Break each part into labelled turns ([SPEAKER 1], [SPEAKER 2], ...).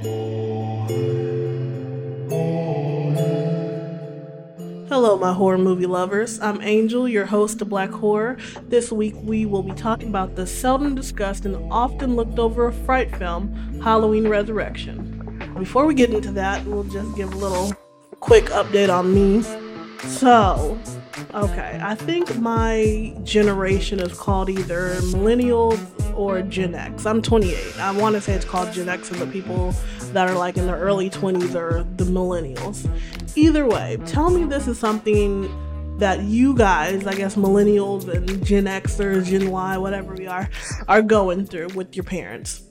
[SPEAKER 1] Hello, my horror movie lovers. I'm Angel, your host of Black Horror. This week we will be talking about the seldom discussed and often looked over fright film, Halloween Resurrection. Before we get into that, we'll just give a little quick update on me. So, okay, I think my generation is called either millennials or Gen X. I'm 28. I want to say it's called Gen X, and the people that are like in their early 20s are the millennials. Either way, tell me this is something that you guys, I guess millennials and Gen Xers, Gen Y, whatever we are, are going through with your parents.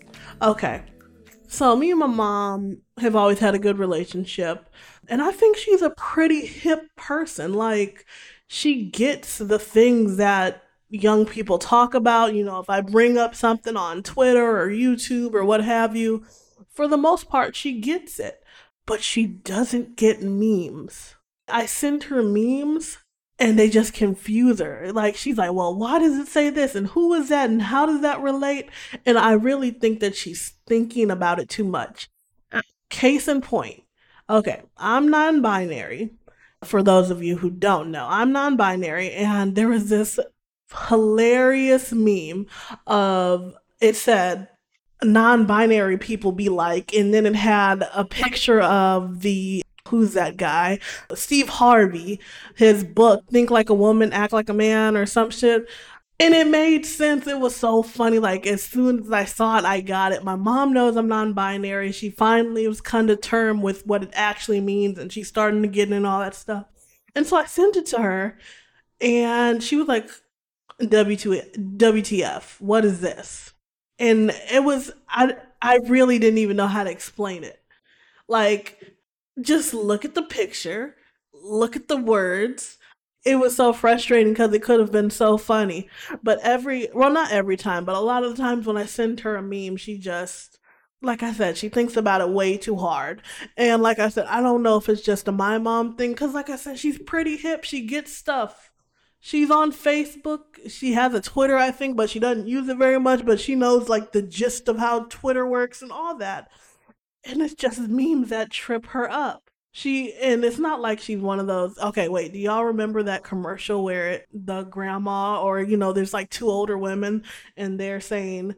[SPEAKER 1] Okay, so me and my mom have always had a good relationship, and I think she's a pretty hip person. Like she gets the things that young people talk about. You know, if I bring up something on Twitter or YouTube or what have you, for the most part, she gets it, but she doesn't get memes. I send her memes and they just confuse her. Like she's like, "Well, why does it say this? And who is that? And how does that relate?" And I really think that she's thinking about it too much. Uh, case in point. Okay, I'm non-binary. For those of you who don't know, I'm non-binary, and there was this hilarious meme of it said non-binary people be like and then it had a picture of the who's that guy? Steve Harvey, his book, Think Like a Woman, Act Like a Man, or some shit. And it made sense. It was so funny. Like, as soon as I saw it, I got it. My mom knows I'm non binary. She finally was come to term with what it actually means, and she's starting to get in all that stuff. And so I sent it to her, and she was like, WTF, what is this? And it was, I, I really didn't even know how to explain it. Like, just look at the picture, look at the words. It was so frustrating because it could have been so funny. But every, well, not every time, but a lot of the times when I send her a meme, she just, like I said, she thinks about it way too hard. And like I said, I don't know if it's just a my mom thing because, like I said, she's pretty hip. She gets stuff. She's on Facebook. She has a Twitter, I think, but she doesn't use it very much. But she knows like the gist of how Twitter works and all that and it's just memes that trip her up. She and it's not like she's one of those. Okay, wait. Do y'all remember that commercial where the grandma or you know, there's like two older women and they're saying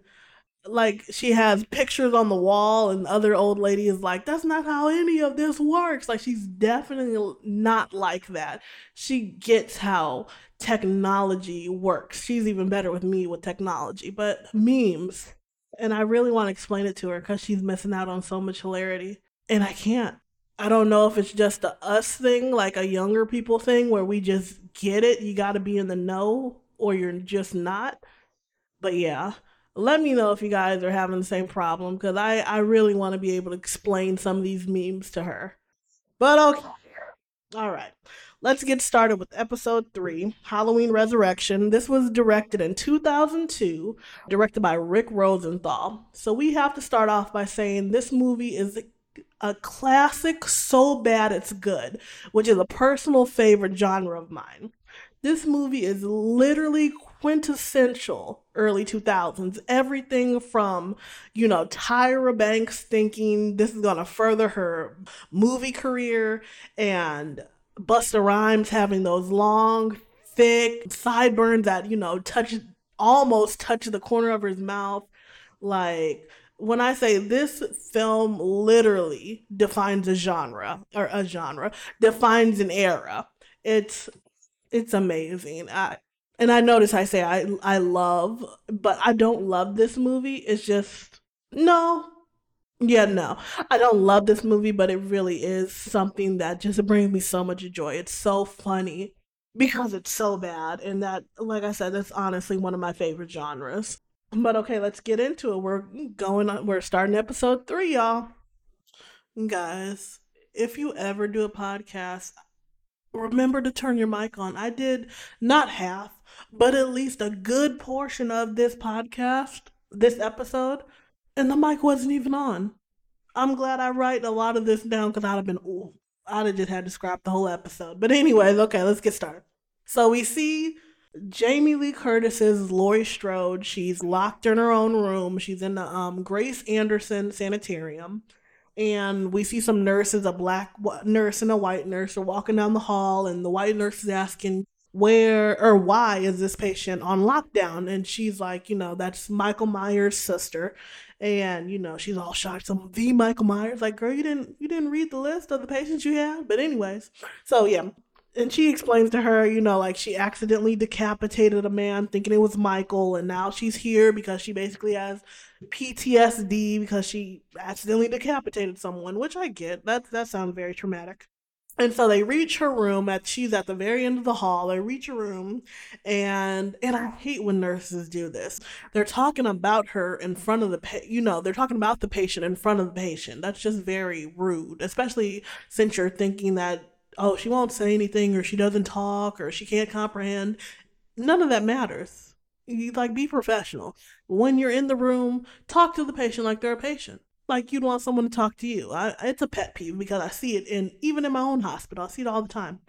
[SPEAKER 1] like she has pictures on the wall and the other old lady is like that's not how any of this works like she's definitely not like that she gets how technology works she's even better with me with technology but memes and I really want to explain it to her because she's missing out on so much hilarity. And I can't. I don't know if it's just a us thing, like a younger people thing, where we just get it. You got to be in the know or you're just not. But yeah, let me know if you guys are having the same problem because I, I really want to be able to explain some of these memes to her. But okay. All right let's get started with episode three Halloween Resurrection. This was directed in 2002, directed by Rick Rosenthal. So we have to start off by saying this movie is a classic so bad it's good, which is a personal favorite genre of mine. This movie is literally quintessential early 2000s. Everything from, you know, Tyra Banks thinking this is going to further her movie career and Busta Rhymes having those long, thick sideburns that, you know, touch almost touch the corner of his mouth. Like when I say this film literally defines a genre or a genre, defines an era. It's it's amazing. I and I notice I say I I love, but I don't love this movie. It's just no, yeah, no. I don't love this movie, but it really is something that just brings me so much joy. It's so funny because it's so bad. And that, like I said, that's honestly one of my favorite genres. But okay, let's get into it. We're going on, we're starting episode three, y'all. Guys, if you ever do a podcast, remember to turn your mic on. I did not half, but at least a good portion of this podcast, this episode and the mic wasn't even on. I'm glad I write a lot of this down because I'd have been, ooh, I'd have just had to scrap the whole episode. But anyways, okay, let's get started. So we see Jamie Lee Curtis's Laurie Strode. She's locked in her own room. She's in the um, Grace Anderson Sanitarium. and we see some nurses, a black nurse and a white nurse, are walking down the hall, and the white nurse is asking where or why is this patient on lockdown, and she's like, you know, that's Michael Myers' sister, and you know she's all shocked. Some the Michael Myers, like, girl, you didn't you didn't read the list of the patients you had, but anyways, so yeah, and she explains to her, you know, like she accidentally decapitated a man thinking it was Michael, and now she's here because she basically has PTSD because she accidentally decapitated someone, which I get. That that sounds very traumatic. And so they reach her room at she's at the very end of the hall. They reach her room and and I hate when nurses do this. They're talking about her in front of the pa- you know, they're talking about the patient in front of the patient. That's just very rude, especially since you're thinking that oh, she won't say anything or she doesn't talk or she can't comprehend. None of that matters. You like be professional. When you're in the room, talk to the patient like they're a patient. Like you'd want someone to talk to you. I, it's a pet peeve because I see it in even in my own hospital. I see it all the time.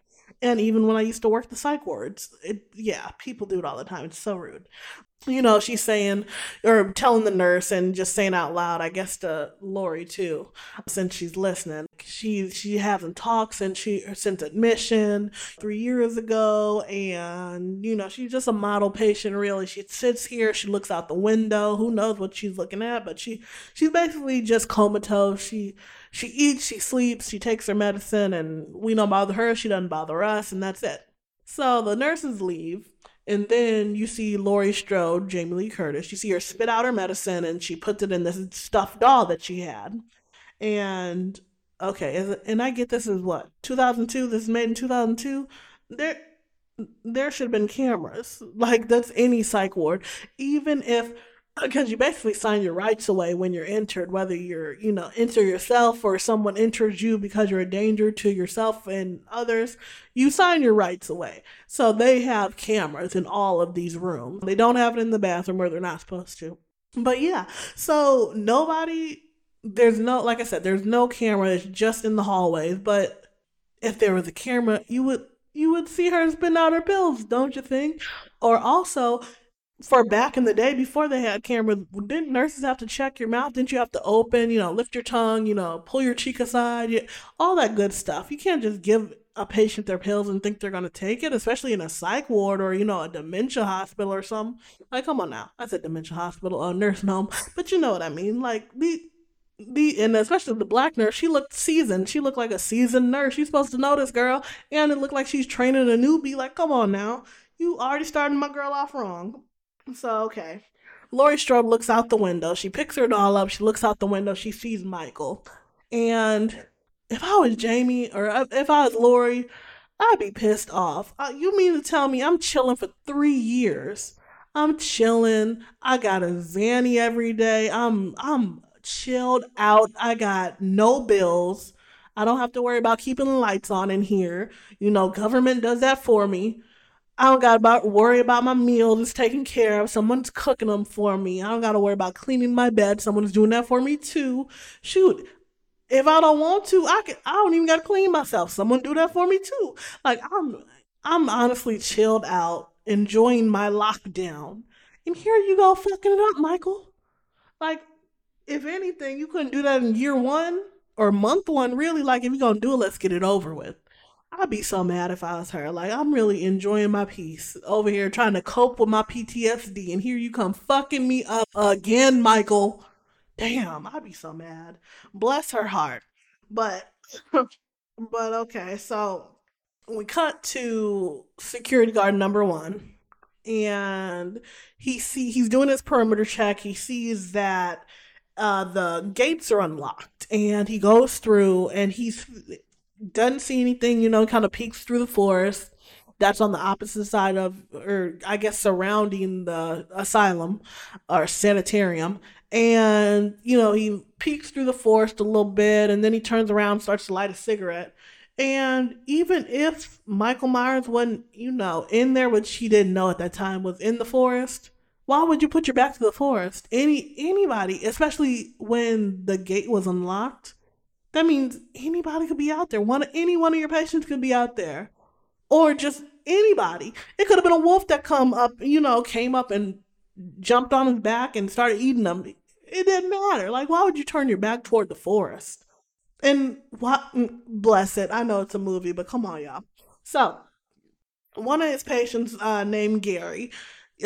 [SPEAKER 1] And even when I used to work the psych wards, it yeah, people do it all the time. It's so rude you know, she's saying or telling the nurse and just saying out loud, I guess to Laurie too, since she's listening. She she hasn't talked since she since admission three years ago, and you know she's just a model patient. Really, she sits here, she looks out the window. Who knows what she's looking at? But she she's basically just comatose. She she eats, she sleeps, she takes her medicine, and we don't bother her. She doesn't bother us, and that's it. So the nurses leave and then you see Laurie Strode, Jamie Lee Curtis. You see her spit out her medicine and she puts it in this stuffed doll that she had. And okay, and I get this is what 2002. This is made in 2002. There, there should have been cameras. Like that's any psych ward. Even if because you basically sign your rights away when you're entered, whether you're, you know, enter yourself or someone enters you because you're a danger to yourself and others, you sign your rights away. So they have cameras in all of these rooms. They don't have it in the bathroom where they're not supposed to. But yeah, so nobody, there's no, like I said, there's no camera, it's just in the hallways. But if there was a camera, you would you would see her spin out her pills, don't you think? Or also, for back in the day before they had cameras, didn't nurses have to check your mouth? Didn't you have to open, you know, lift your tongue, you know, pull your cheek aside, all that good stuff? You can't just give a patient their pills and think they're going to take it, especially in a psych ward or, you know, a dementia hospital or something. Like, come on now. I said dementia hospital, a nursing home, but you know what I mean. Like, the, the, and especially the black nurse, she looked seasoned. She looked like a seasoned nurse. She's supposed to know this girl. And it looked like she's training a newbie. Like, come on now. You already starting my girl off wrong. So, okay. Laurie Strode looks out the window. She picks her doll up. She looks out the window. She sees Michael. And if I was Jamie or if I was Laurie, I'd be pissed off. Uh, you mean to tell me I'm chilling for three years? I'm chilling. I got a Zanny every day. I'm I'm chilled out. I got no bills. I don't have to worry about keeping the lights on in here. You know, government does that for me. I don't got to worry about my meals it's taken care of. Someone's cooking them for me. I don't got to worry about cleaning my bed. Someone's doing that for me too. Shoot, if I don't want to, I can. I don't even got to clean myself. Someone do that for me too. Like I'm, I'm honestly chilled out, enjoying my lockdown, and here you go fucking it up, Michael. Like, if anything, you couldn't do that in year one or month one. Really, like if you're gonna do it, let's get it over with. I'd be so mad if I was her. Like, I'm really enjoying my peace over here trying to cope with my PTSD, and here you come fucking me up again, Michael. Damn, I'd be so mad. Bless her heart. But, but okay, so we cut to security guard number one, and he see he's doing his perimeter check. He sees that uh, the gates are unlocked, and he goes through, and he's doesn't see anything, you know, kind of peeks through the forest. That's on the opposite side of, or I guess surrounding the asylum or sanitarium. And, you know, he peeks through the forest a little bit and then he turns around starts to light a cigarette. And even if Michael Myers wasn't, you know, in there, which he didn't know at that time was in the forest, why would you put your back to the forest? Any anybody, especially when the gate was unlocked, that means anybody could be out there. One any one of your patients could be out there. Or just anybody. It could have been a wolf that come up, you know, came up and jumped on his back and started eating them. It didn't matter. Like, why would you turn your back toward the forest? And what? Bless it. I know it's a movie, but come on, y'all. So one of his patients, uh, named Gary,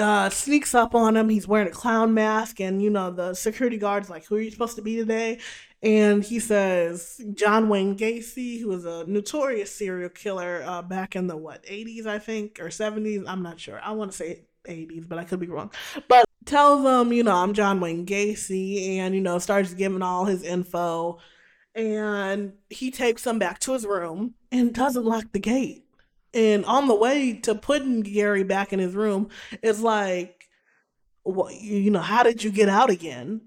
[SPEAKER 1] uh, sneaks up on him. He's wearing a clown mask, and you know the security guard's like, "Who are you supposed to be today?" And he says John Wayne Gacy, who was a notorious serial killer uh, back in the what 80s, I think, or 70s. I'm not sure. I want to say 80s, but I could be wrong. But tells them, you know, I'm John Wayne Gacy, and you know, starts giving all his info. And he takes them back to his room and doesn't lock the gate. And on the way to putting Gary back in his room, it's like, well, you know, how did you get out again?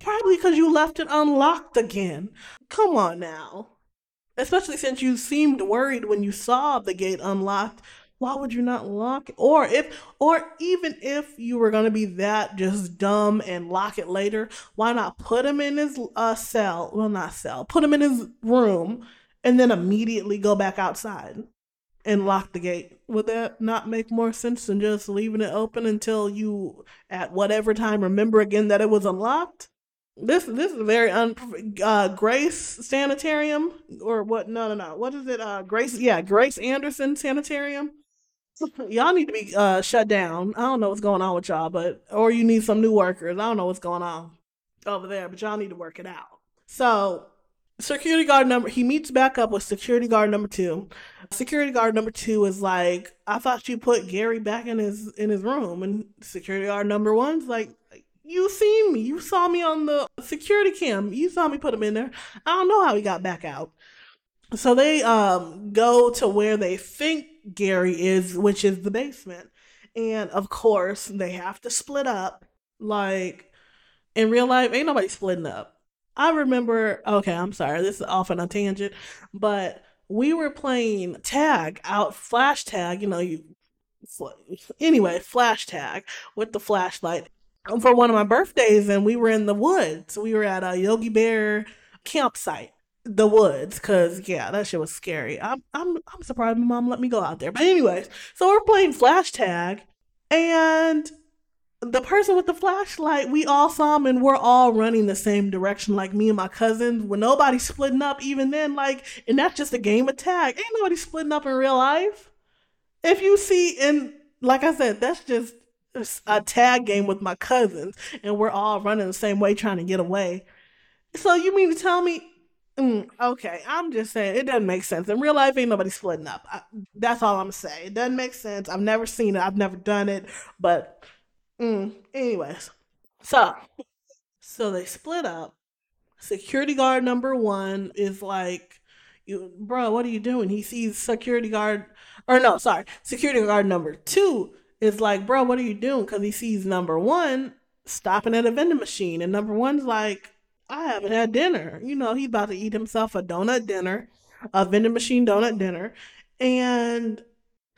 [SPEAKER 1] Probably because you left it unlocked again. Come on now. Especially since you seemed worried when you saw the gate unlocked. Why would you not lock it? Or if, or even if you were gonna be that just dumb and lock it later, why not put him in his uh, cell? Well, not cell. Put him in his room, and then immediately go back outside and lock the gate. Would that not make more sense than just leaving it open until you, at whatever time, remember again that it was unlocked? This this is a very un uh, Grace Sanitarium or what? No, no, no. What is it? Uh, Grace, yeah, Grace Anderson Sanitarium. y'all need to be uh, shut down. I don't know what's going on with y'all, but or you need some new workers. I don't know what's going on over there, but y'all need to work it out. So security guard number he meets back up with security guard number two security guard number two is like i thought you put gary back in his in his room and security guard number one's like you seen me. You saw me on the security cam. You saw me put him in there. I don't know how he got back out. So they um go to where they think Gary is, which is the basement. And of course, they have to split up. Like in real life, ain't nobody splitting up. I remember, okay, I'm sorry, this is off on a tangent, but we were playing tag out, flash tag, you know, you anyway, flash tag with the flashlight for one of my birthdays, and we were in the woods. We were at a Yogi Bear campsite, the woods, because yeah, that shit was scary. I'm I'm I'm surprised my mom let me go out there. But anyways, so we're playing flash tag, and the person with the flashlight, we all saw him, and we're all running the same direction, like me and my cousins. When nobody's splitting up, even then, like, and that's just a game of tag. Ain't nobody splitting up in real life. If you see, and like I said, that's just a tag game with my cousins, and we're all running the same way, trying to get away. So you mean to tell me? Mm, okay, I'm just saying it doesn't make sense. In real life, ain't nobody splitting up. I, that's all I'm saying. It doesn't make sense. I've never seen it. I've never done it. But, mm, anyways, so so they split up. Security guard number one is like, you, bro, what are you doing? He sees security guard, or no, sorry, security guard number two is like, bro, what are you doing? Because he sees number one stopping at a vending machine, and number one's like, I haven't had dinner. You know, he's about to eat himself a donut dinner, a vending machine donut dinner, and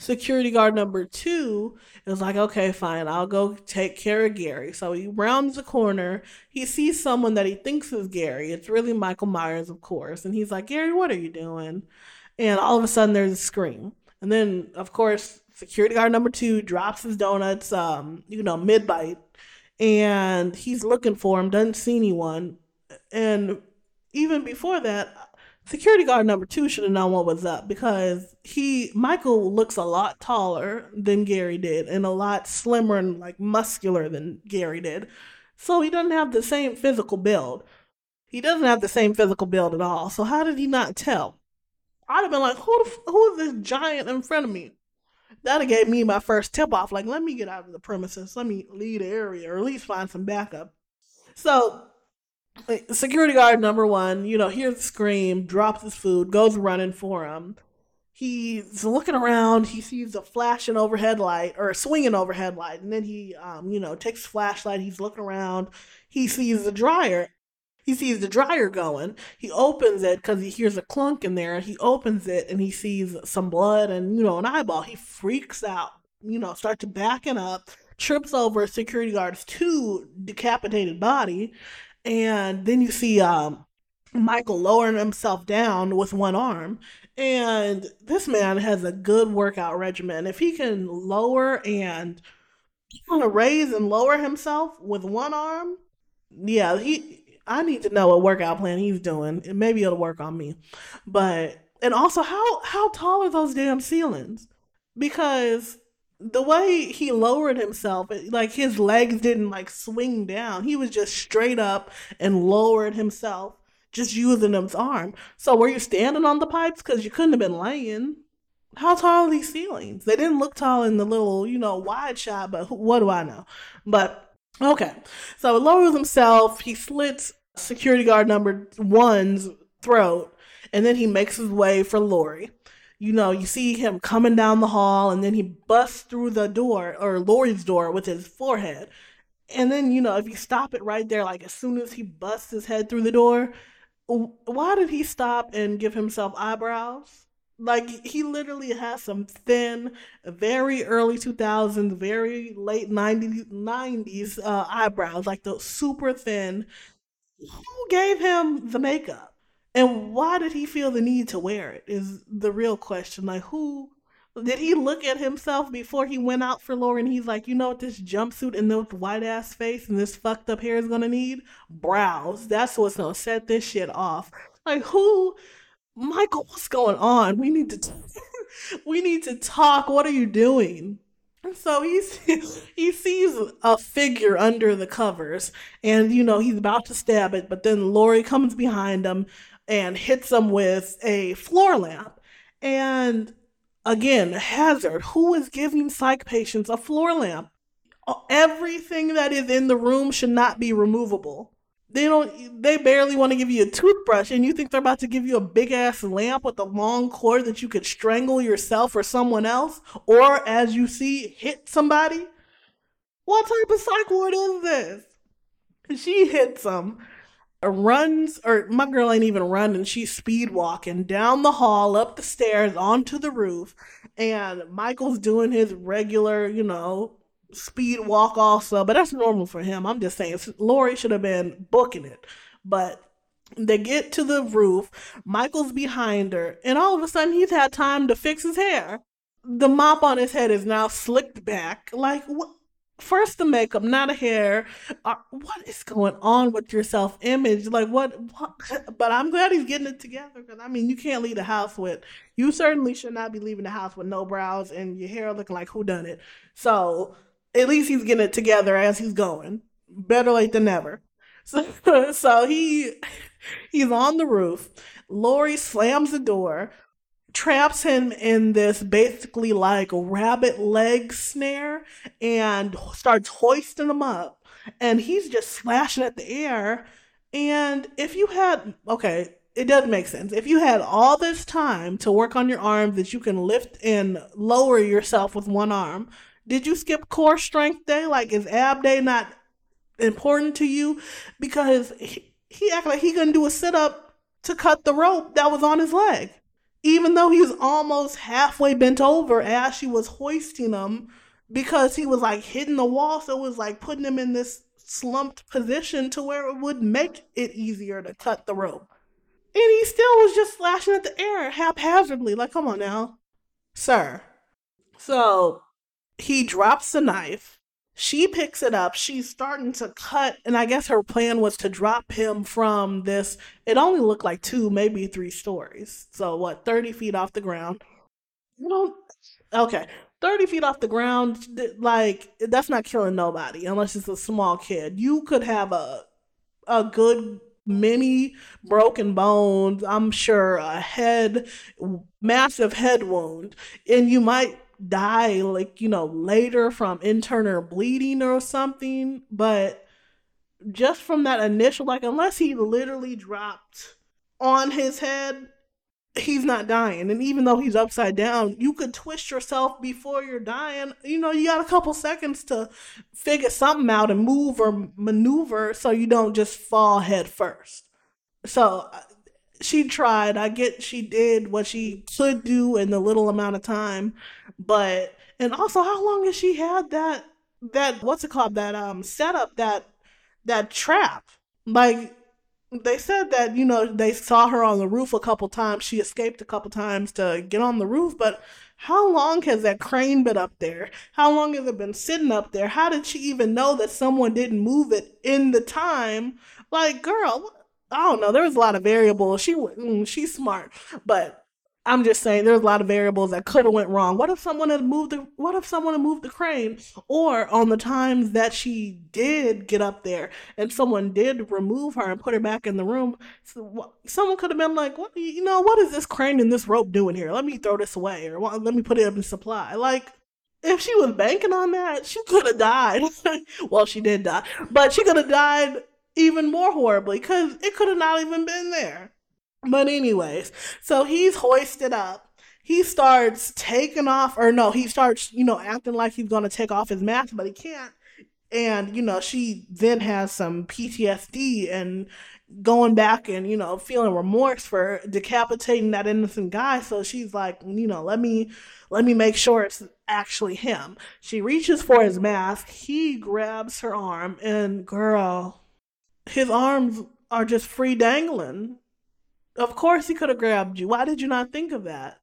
[SPEAKER 1] security guard number two is like, okay, fine, I'll go take care of Gary. So he rounds the corner. He sees someone that he thinks is Gary. It's really Michael Myers, of course. And he's like, Gary, what are you doing? And all of a sudden, there's a scream. And then, of course, security guard number two drops his donuts, um, you know, mid bite, and he's looking for him, doesn't see anyone. And even before that, security guard number two should have known what was up because he Michael looks a lot taller than Gary did and a lot slimmer and like muscular than Gary did. So he doesn't have the same physical build. He doesn't have the same physical build at all. So how did he not tell? I'd have been like, who the, who is this giant in front of me? That'd gave me my first tip off. Like, let me get out of the premises. Let me leave the area or at least find some backup. So, security guard number one, you know, hears the scream, drops his food, goes running for him. He's looking around. He sees a flashing overhead light or a swinging overhead light, and then he, um, you know, takes flashlight. He's looking around. He sees the dryer he sees the dryer going. He opens it because he hears a clunk in there. He opens it and he sees some blood and, you know, an eyeball. He freaks out, you know, starts backing up, trips over a security guard's two decapitated body. And then you see um, Michael lowering himself down with one arm. And this man has a good workout regimen. If he can lower and raise and lower himself with one arm, yeah, he I need to know what workout plan he's doing. Maybe it'll work on me. But and also how how tall are those damn ceilings? Because the way he lowered himself, like his legs didn't like swing down. He was just straight up and lowered himself, just using his arm. So were you standing on the pipes? Because you couldn't have been laying. How tall are these ceilings? They didn't look tall in the little, you know, wide shot, but what do I know? But okay. So he lowers himself, he slits security guard number one's throat, and then he makes his way for Laurie you know, you see him coming down the hall and then he busts through the door or Laurie's door with his forehead. And then, you know, if you stop it right there, like as soon as he busts his head through the door, why did he stop and give himself eyebrows? Like he literally has some thin, very early 2000s, very late 90s, 90s uh, eyebrows, like those super thin. Who gave him the makeup? And why did he feel the need to wear it? Is the real question. Like, who did he look at himself before he went out for Lauren? He's like, you know what, this jumpsuit and this white ass face and this fucked up hair is gonna need? Brows. That's what's gonna set this shit off. Like, who? Michael, what's going on? We need to. T- we need to talk. What are you doing? And so he's he sees a figure under the covers, and you know he's about to stab it, but then Laurie comes behind him and hits him with a floor lamp. And again, hazard. Who is giving psych patients a floor lamp? Everything that is in the room should not be removable. They don't. They barely want to give you a toothbrush, and you think they're about to give you a big ass lamp with a long cord that you could strangle yourself or someone else, or as you see, hit somebody. What type of psych ward is this? She hits him, uh, runs, or my girl ain't even running. She's speed walking down the hall, up the stairs, onto the roof, and Michael's doing his regular, you know, speed walk also, but that's normal for him. I'm just saying, Laurie should have been booking it, but. They get to the roof. Michael's behind her, and all of a sudden, he's had time to fix his hair. The mop on his head is now slicked back. Like, what? first the makeup, not a hair. Uh, what is going on with your self image? Like what, what? But I'm glad he's getting it together because I mean, you can't leave the house with. You certainly should not be leaving the house with no brows and your hair looking like who done it. So at least he's getting it together as he's going. Better late than never. So, so he he's on the roof. Laurie slams the door traps him in this basically like a rabbit leg snare and starts hoisting him up and he's just slashing at the air and if you had okay it doesn't make sense if you had all this time to work on your arms that you can lift and lower yourself with one arm did you skip core strength day? Like is ab day not important to you? Because he, he acted like he couldn't do a sit-up to cut the rope that was on his leg. Even though he was almost halfway bent over as she was hoisting him because he was like hitting the wall so it was like putting him in this slumped position to where it would make it easier to cut the rope. And he still was just slashing at the air haphazardly. Like come on now. Sir. So he drops the knife she picks it up. She's starting to cut, and I guess her plan was to drop him from this. It only looked like two, maybe three stories. So, what, 30 feet off the ground? You know, okay. 30 feet off the ground, like, that's not killing nobody unless it's a small kid. You could have a, a good many broken bones, I'm sure a head, massive head wound, and you might die like you know later from internal bleeding or something. But just from that initial like unless he literally dropped on his head he's not dying. And even though he's upside down you could twist yourself before you're dying. You know you got a couple seconds to figure something out and move or maneuver so you don't just fall head first. So she tried. I get she did what she could do in the little amount of time, but and also how long has she had that that what's it called that um setup that that trap like they said that you know they saw her on the roof a couple times. She escaped a couple times to get on the roof, but how long has that crane been up there? How long has it been sitting up there? How did she even know that someone didn't move it in the time? Like, girl, I don't know. There was a lot of variables. She mm, she's smart, but I'm just saying there's a lot of variables that could have went wrong. What if someone had moved the what if someone had moved the crane? Or on the times that she did get up there and someone did remove her and put her back in the room, someone could have been like, "What you know, what is this crane and this rope doing here? Let me throw this away or let me put it up in supply." Like if she was banking on that, she could have died. well, she did die, but she could have died even more horribly because it could have not even been there. But anyways, so he's hoisted up. He starts taking off, or no, he starts, you know, acting like he's gonna take off his mask, but he can't. And you know, she then has some PTSD and going back and you know feeling remorse for decapitating that innocent guy. So she's like, you know, let me let me make sure it's actually him. She reaches for his mask. He grabs her arm, and girl, his arms are just free dangling of course he could have grabbed you. Why did you not think of that?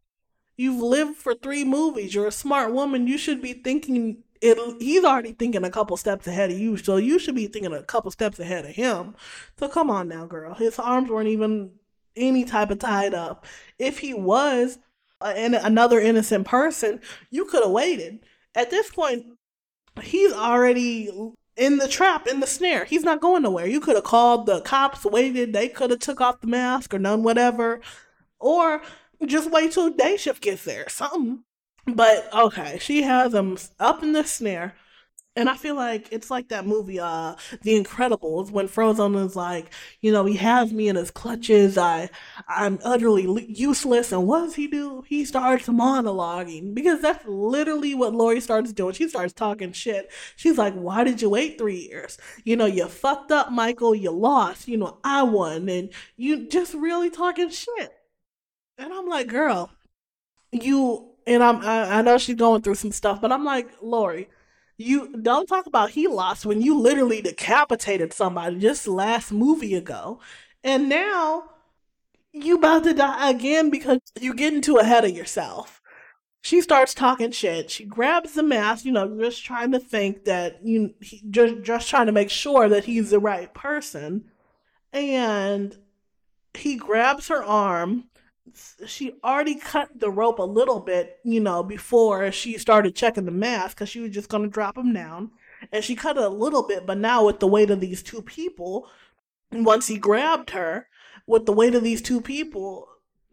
[SPEAKER 1] You've lived for three movies. You're a smart woman. You should be thinking it he's already thinking a couple steps ahead of you, so you should be thinking a couple steps ahead of him. So come on now, girl. His arms weren't even any type of tied up. If he was uh, another innocent person, you could have waited. At this point, he's already in the trap, in the snare. He's not going nowhere. You could have called the cops, waited, they could have took off the mask or done whatever. Or just wait till day shift gets there. Something. But okay, she has him up in the snare. And I feel like it's like that movie, uh, The Incredibles, when Frozone is like, you know, he has me in his clutches. I, I'm utterly useless. And what does he do? He starts monologuing because that's literally what Laurie starts doing. She starts talking shit. She's like, why did you wait three years? You know, you fucked up, Michael. You lost. You know, I won. And you just really talking shit. And I'm like, girl, you, and I'm, I, I know she's going through some stuff, but I'm like, Laurie, you don't talk about he lost when you literally decapitated somebody just last movie ago. And now you about to die again because you getting too ahead of yourself. She starts talking shit. She grabs the mask, you know, just trying to think that you just just trying to make sure that he's the right person. And he grabs her arm she already cut the rope a little bit, you know, before she started checking the mask because she was just going to drop him down. And she cut it a little bit, but now with the weight of these two people, once he grabbed her, with the weight of these two people,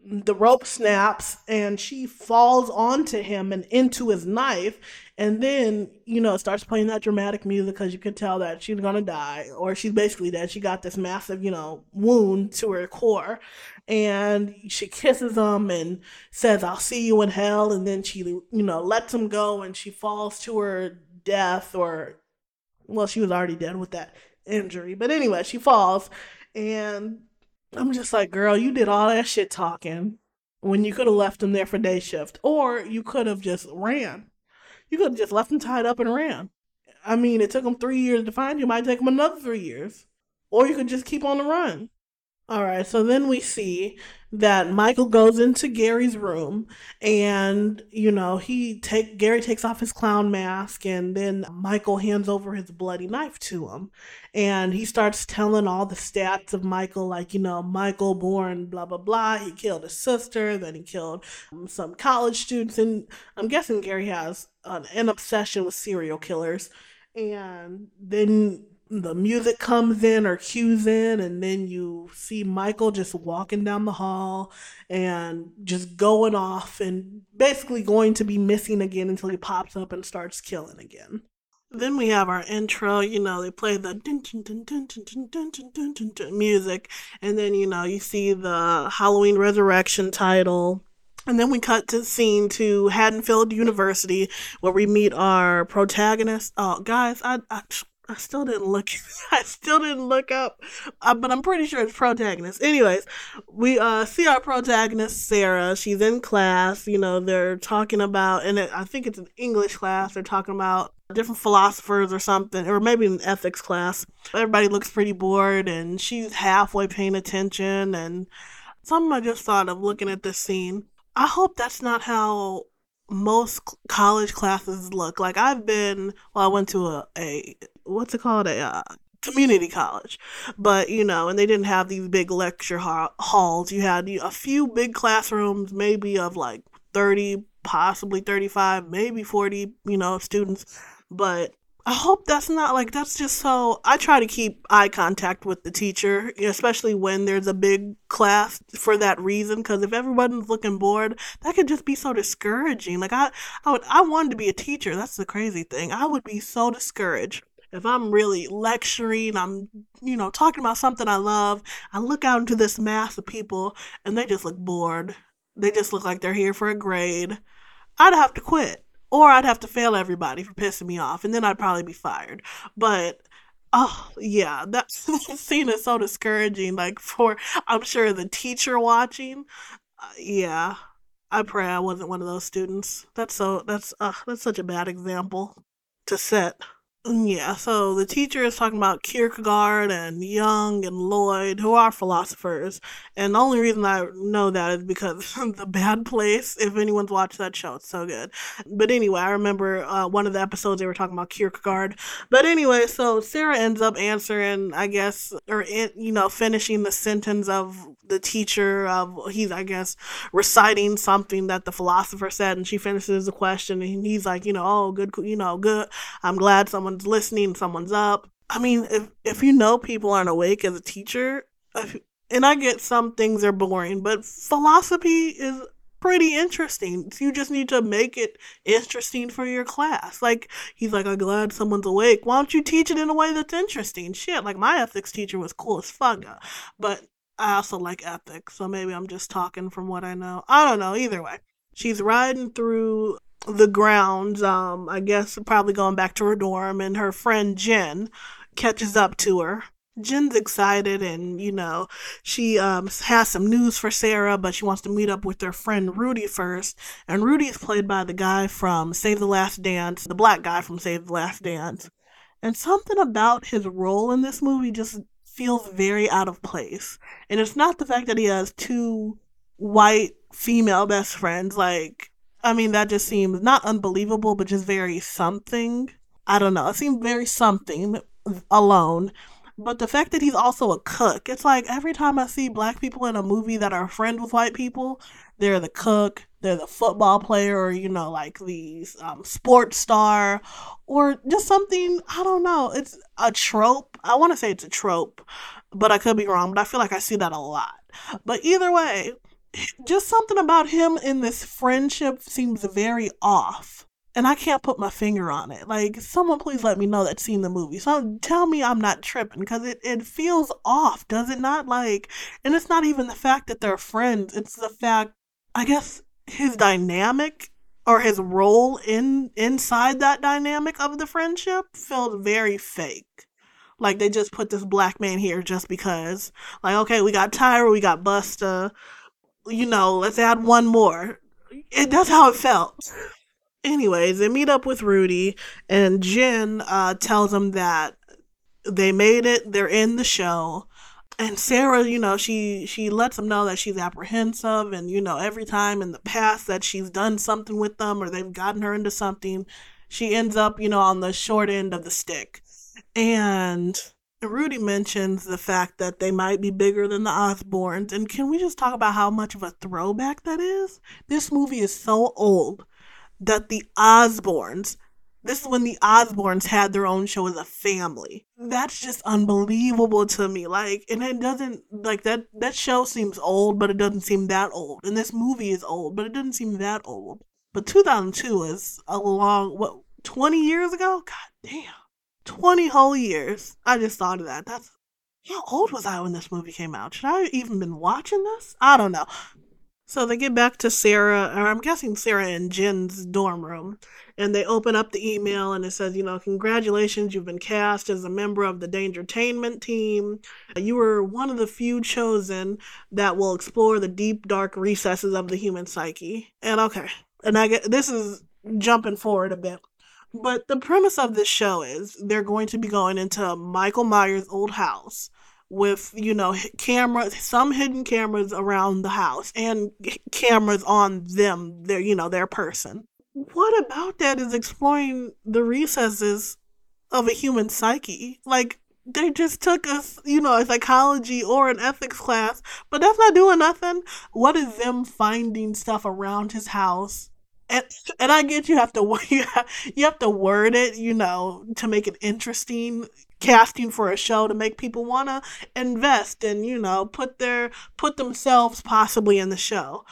[SPEAKER 1] the rope snaps and she falls onto him and into his knife and then you know starts playing that dramatic music because you can tell that she's gonna die or she's basically dead she got this massive you know wound to her core and she kisses him and says i'll see you in hell and then she you know lets him go and she falls to her death or well she was already dead with that injury but anyway she falls and I'm just like, girl, you did all that shit talking when you could have left him there for day shift, or you could have just ran. You could have just left him tied up and ran. I mean, it took him three years to find you. It might take him another three years, or you could just keep on the run. All right, so then we see that Michael goes into Gary's room and you know, he take Gary takes off his clown mask and then Michael hands over his bloody knife to him. And he starts telling all the stats of Michael like, you know, Michael born blah blah blah, he killed his sister, then he killed um, some college students and I'm guessing Gary has an, an obsession with serial killers. And then the music comes in or cues in and then you see Michael just walking down the hall and just going off and basically going to be missing again until he pops up and starts killing again. Then we have our intro, you know, they play the music and then you know, you see the Halloween Resurrection title and then we cut to scene to Haddonfield University where we meet our protagonist. Oh, guys, I, I I still didn't look. I still didn't look up, uh, but I'm pretty sure it's protagonist. Anyways, we uh, see our protagonist Sarah. She's in class. You know, they're talking about, and it, I think it's an English class. They're talking about different philosophers or something, or maybe an ethics class. Everybody looks pretty bored, and she's halfway paying attention. And something I just thought of looking at this scene. I hope that's not how most college classes look. Like I've been, well, I went to a, a what's it called, a uh, community college, but you know, and they didn't have these big lecture ha- halls. You had a few big classrooms, maybe of like thirty, possibly thirty-five, maybe forty, you know, students, but I hope that's not like that's just so. I try to keep eye contact with the teacher, especially when there's a big class for that reason. Because if everyone's looking bored, that could just be so discouraging. Like I, I would, I wanted to be a teacher. That's the crazy thing. I would be so discouraged if I'm really lecturing. I'm, you know, talking about something I love. I look out into this mass of people, and they just look bored. They just look like they're here for a grade. I'd have to quit or I'd have to fail everybody for pissing me off, and then I'd probably be fired. But oh yeah, that scene is so discouraging. Like for I'm sure the teacher watching, uh, yeah. I pray I wasn't one of those students. That's so that's uh that's such a bad example to set. Yeah, so the teacher is talking about Kierkegaard and Jung and Lloyd, who are philosophers. And the only reason I know that is because The Bad Place, if anyone's watched that show, it's so good. But anyway, I remember uh, one of the episodes they were talking about Kierkegaard. But anyway, so Sarah ends up answering, I guess, or, in, you know, finishing the sentence of the teacher of he's i guess reciting something that the philosopher said and she finishes the question and he's like you know oh good you know good i'm glad someone's listening someone's up i mean if if you know people aren't awake as a teacher if, and i get some things are boring but philosophy is pretty interesting. You just need to make it interesting for your class. Like he's like, I'm glad someone's awake. Why don't you teach it in a way that's interesting? Shit, like my ethics teacher was cool as fuck, uh, but I also like ethics, so maybe I'm just talking from what I know. I don't know. Either way, she's riding through the grounds. Um, I guess probably going back to her dorm, and her friend Jen catches up to her. Jen's excited, and you know she um has some news for Sarah, but she wants to meet up with her friend Rudy first. And Rudy is played by the guy from Save the Last Dance, the black guy from Save the Last Dance. And something about his role in this movie just feels very out of place. And it's not the fact that he has two white female best friends. Like, I mean, that just seems not unbelievable, but just very something. I don't know. It seems very something alone. But the fact that he's also a cook, it's like every time I see black people in a movie that are friends with white people, they're the cook, they're the football player, or you know, like the um, sports star, or just something. I don't know. It's a trope. I want to say it's a trope, but I could be wrong. But I feel like I see that a lot. But either way, just something about him in this friendship seems very off. And I can't put my finger on it. Like, someone please let me know that's seen the movie. So tell me I'm not tripping because it, it feels off, does it not? Like, and it's not even the fact that they're friends, it's the fact I guess his dynamic or his role in inside that dynamic of the friendship felt very fake. Like they just put this black man here just because. Like, okay, we got Tyra, we got Busta. You know, let's add one more. It, that's how it felt. Anyways, they meet up with Rudy, and Jen uh, tells them that they made it. They're in the show and Sarah, you know, she she lets them know that she's apprehensive, and you know, every time in the past that she's done something with them or they've gotten her into something, she ends up, you know, on the short end of the stick. And Rudy mentions the fact that they might be bigger than the Osbournes, and can we just talk about how much of a throwback that is? This movie is so old that the Osbournes this is when the Osbournes had their own show as a family. That's just unbelievable to me. Like, and it doesn't like that. That show seems old, but it doesn't seem that old. And this movie is old, but it doesn't seem that old. But 2002 is a long what 20 years ago. God damn, 20 whole years. I just thought of that. That's how old was I when this movie came out? Should I even been watching this? I don't know. So they get back to Sarah, or I'm guessing Sarah and Jen's dorm room, and they open up the email and it says, you know, congratulations, you've been cast as a member of the Dangertainment team. You were one of the few chosen that will explore the deep, dark recesses of the human psyche. And okay, and I get this is jumping forward a bit. But the premise of this show is they're going to be going into Michael Myers' old house with, you know, cameras, some hidden cameras around the house and cameras on them, their, you know, their person. What about that is exploring the recesses of a human psyche? Like, they just took us, you know, a psychology or an ethics class, but that's not doing nothing. What is them finding stuff around his house? And and I get you have to you have, you have to word it, you know, to make it interesting, casting for a show to make people want to invest and you know put their put themselves possibly in the show.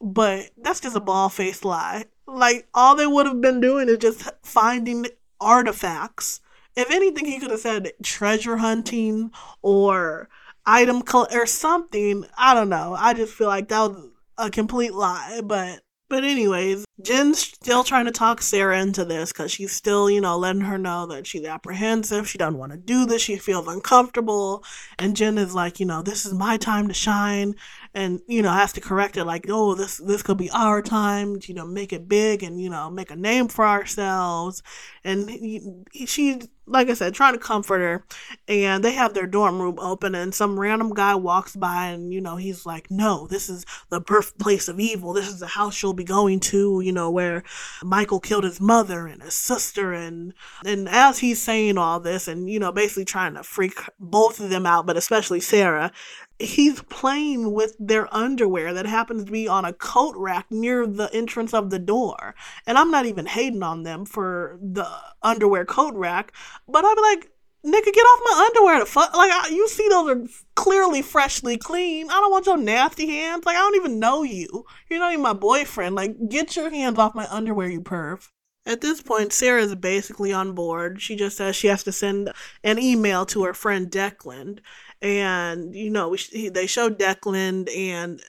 [SPEAKER 1] But that's just a ball faced lie. Like all they would have been doing is just finding artifacts if anything, he could have said treasure hunting or item col- or something. I don't know. I just feel like that was a complete lie. But but anyways, Jen's still trying to talk Sarah into this because she's still, you know, letting her know that she's apprehensive. She doesn't want to do this. She feels uncomfortable. And Jen is like, you know, this is my time to shine. And, you know, has to correct it like, oh, this this could be our time, you know, make it big and, you know, make a name for ourselves. And he, she like I said, trying to comfort her. And they have their dorm room open, and some random guy walks by, and you know, he's like, No, this is the birthplace of evil. This is the house you'll be going to, you know, where Michael killed his mother and his sister. And, and as he's saying all this, and, you know, basically trying to freak both of them out, but especially Sarah, he's playing with their underwear that happens to be on a coat rack near the entrance of the door. And I'm not even hating on them for the underwear coat rack, but I'm like, nigga, get off my underwear. The fuck, like you see, those are clearly freshly clean. I don't want your nasty hands. Like I don't even know you. You're not even my boyfriend. Like get your hands off my underwear, you perv. At this point, Sarah is basically on board. She just says she has to send an email to her friend Declan. And you know they show Declan and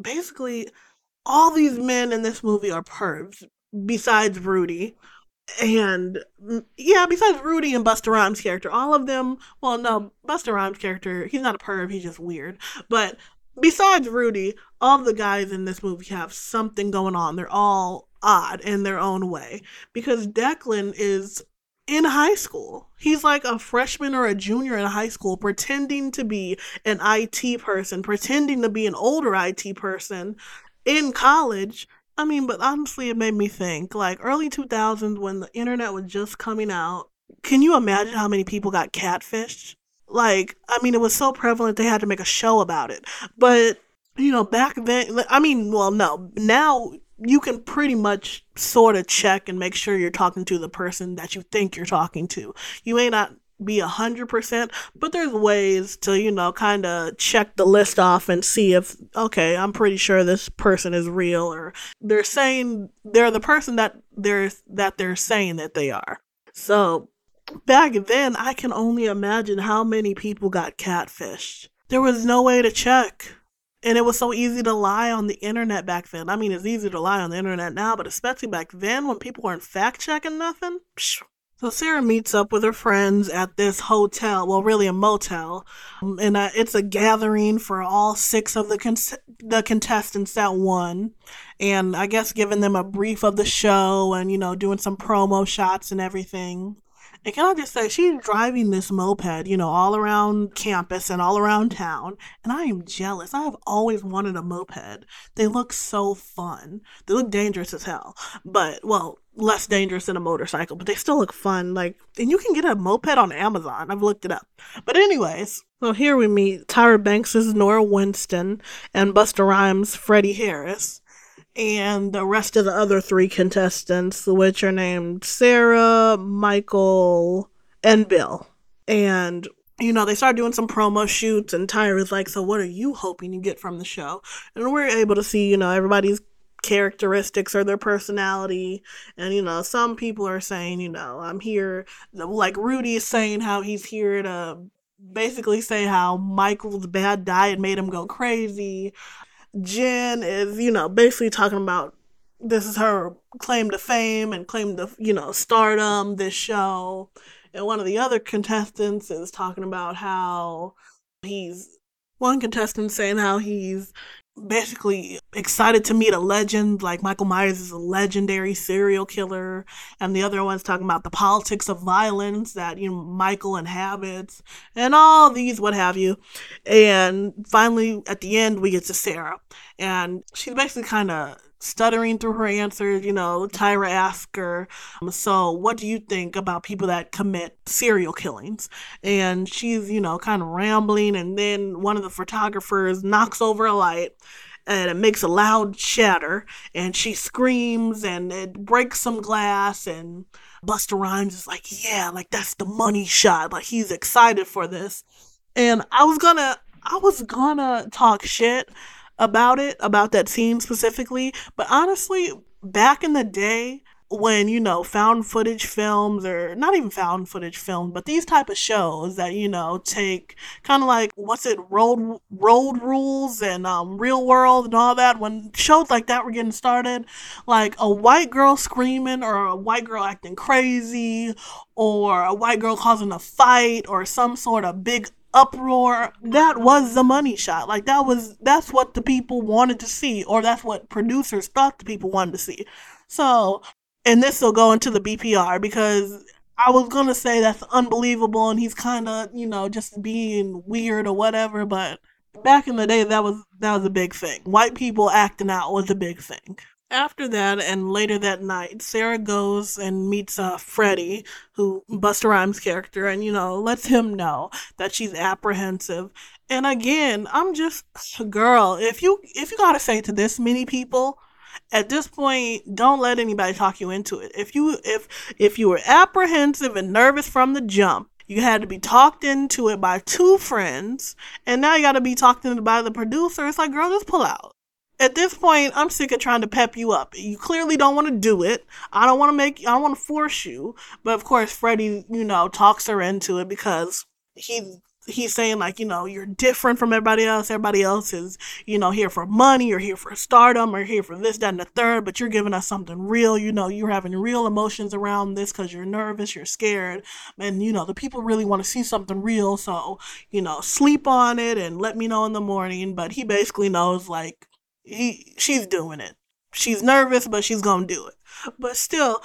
[SPEAKER 1] basically all these men in this movie are pervs besides Rudy. And mm, yeah besides Rudy and Busta Rhymes character all of them well no Busta Rhymes character he's not a perv he's just weird. But besides Rudy all the guys in this movie have something going on. They're all odd in their own way because Declan is in high school. He's like a freshman or a junior in high school, pretending to be an IT person, pretending to be an older IT person in college. I mean, but honestly, it made me think like early 2000s when the internet was just coming out. Can you imagine how many people got catfished? Like, I mean, it was so prevalent they had to make a show about it. But, you know, back then, I mean, well, no, now you can pretty much sort of check and make sure you're talking to the person that you think you're talking to. You may not be a hundred percent, but there's ways to, you know, kind of check the list off and see if, okay, I'm pretty sure this person is real or they're saying they're the person that they're, that they're saying that they are. So back then, I can only imagine how many people got catfished. There was no way to check and it was so easy to lie on the internet back then. I mean, it's easy to lie on the internet now, but especially back then when people weren't fact checking nothing. Psh. So Sarah meets up with her friends at this hotel, well, really a motel, um, and uh, it's a gathering for all six of the con- the contestants that won, and I guess giving them a brief of the show and you know doing some promo shots and everything. And can I just say, she's driving this moped, you know, all around campus and all around town. And I am jealous. I have always wanted a moped. They look so fun. They look dangerous as hell. But, well, less dangerous than a motorcycle, but they still look fun. Like, and you can get a moped on Amazon. I've looked it up. But, anyways, so here we meet Tyra Banks' Nora Winston and Busta Rhymes' Freddie Harris and the rest of the other three contestants, which are named Sarah, Michael, and Bill. And you know, they started doing some promo shoots, and Tyra was like, So, what are you hoping you get from the show? And we're able to see, you know, everybody's characteristics or their personality. And, you know, some people are saying, you know, I'm here, like Rudy is saying how he's here to basically say how Michael's bad diet made him go crazy. Jen is, you know, basically talking about this is her claim to fame and claim to, you know, stardom, this show. And one of the other contestants is talking about how he's one contestant saying how he's basically excited to meet a legend like Michael Myers is a legendary serial killer and the other one's talking about the politics of violence that you know Michael inhabits and all these what have you. And finally at the end we get to Sarah and she's basically kind of stuttering through her answers. You know, Tyra asks her, um, So, what do you think about people that commit serial killings? And she's, you know, kind of rambling. And then one of the photographers knocks over a light and it makes a loud shatter. And she screams and it breaks some glass. And Busta Rhymes is like, Yeah, like that's the money shot. Like he's excited for this. And I was gonna. I was gonna talk shit about it, about that scene specifically. But honestly, back in the day, when you know found footage films or not even found footage films but these type of shows that you know take kind of like what's it road road rules and um real world and all that when shows like that were getting started like a white girl screaming or a white girl acting crazy or a white girl causing a fight or some sort of big uproar that was the money shot. Like that was that's what the people wanted to see or that's what producers thought the people wanted to see. So and this will go into the bpr because i was gonna say that's unbelievable and he's kind of you know just being weird or whatever but back in the day that was that was a big thing. White people acting out was a big thing after that, and later that night, Sarah goes and meets uh, Freddie, who Busta Rhymes' character, and you know lets him know that she's apprehensive. And again, I'm just girl. If you if you gotta say to this many people, at this point, don't let anybody talk you into it. If you if if you were apprehensive and nervous from the jump, you had to be talked into it by two friends, and now you got to be talked into by the producer. It's like, girl, just pull out at this point, I'm sick of trying to pep you up. You clearly don't want to do it. I don't want to make, I don't want to force you. But of course, Freddie, you know, talks her into it because he he's saying like, you know, you're different from everybody else. Everybody else is, you know, here for money or here for stardom or here for this, that, and the third. But you're giving us something real. You know, you're having real emotions around this because you're nervous, you're scared, and you know the people really want to see something real. So, you know, sleep on it and let me know in the morning. But he basically knows like he she's doing it. She's nervous, but she's gonna do it. But still,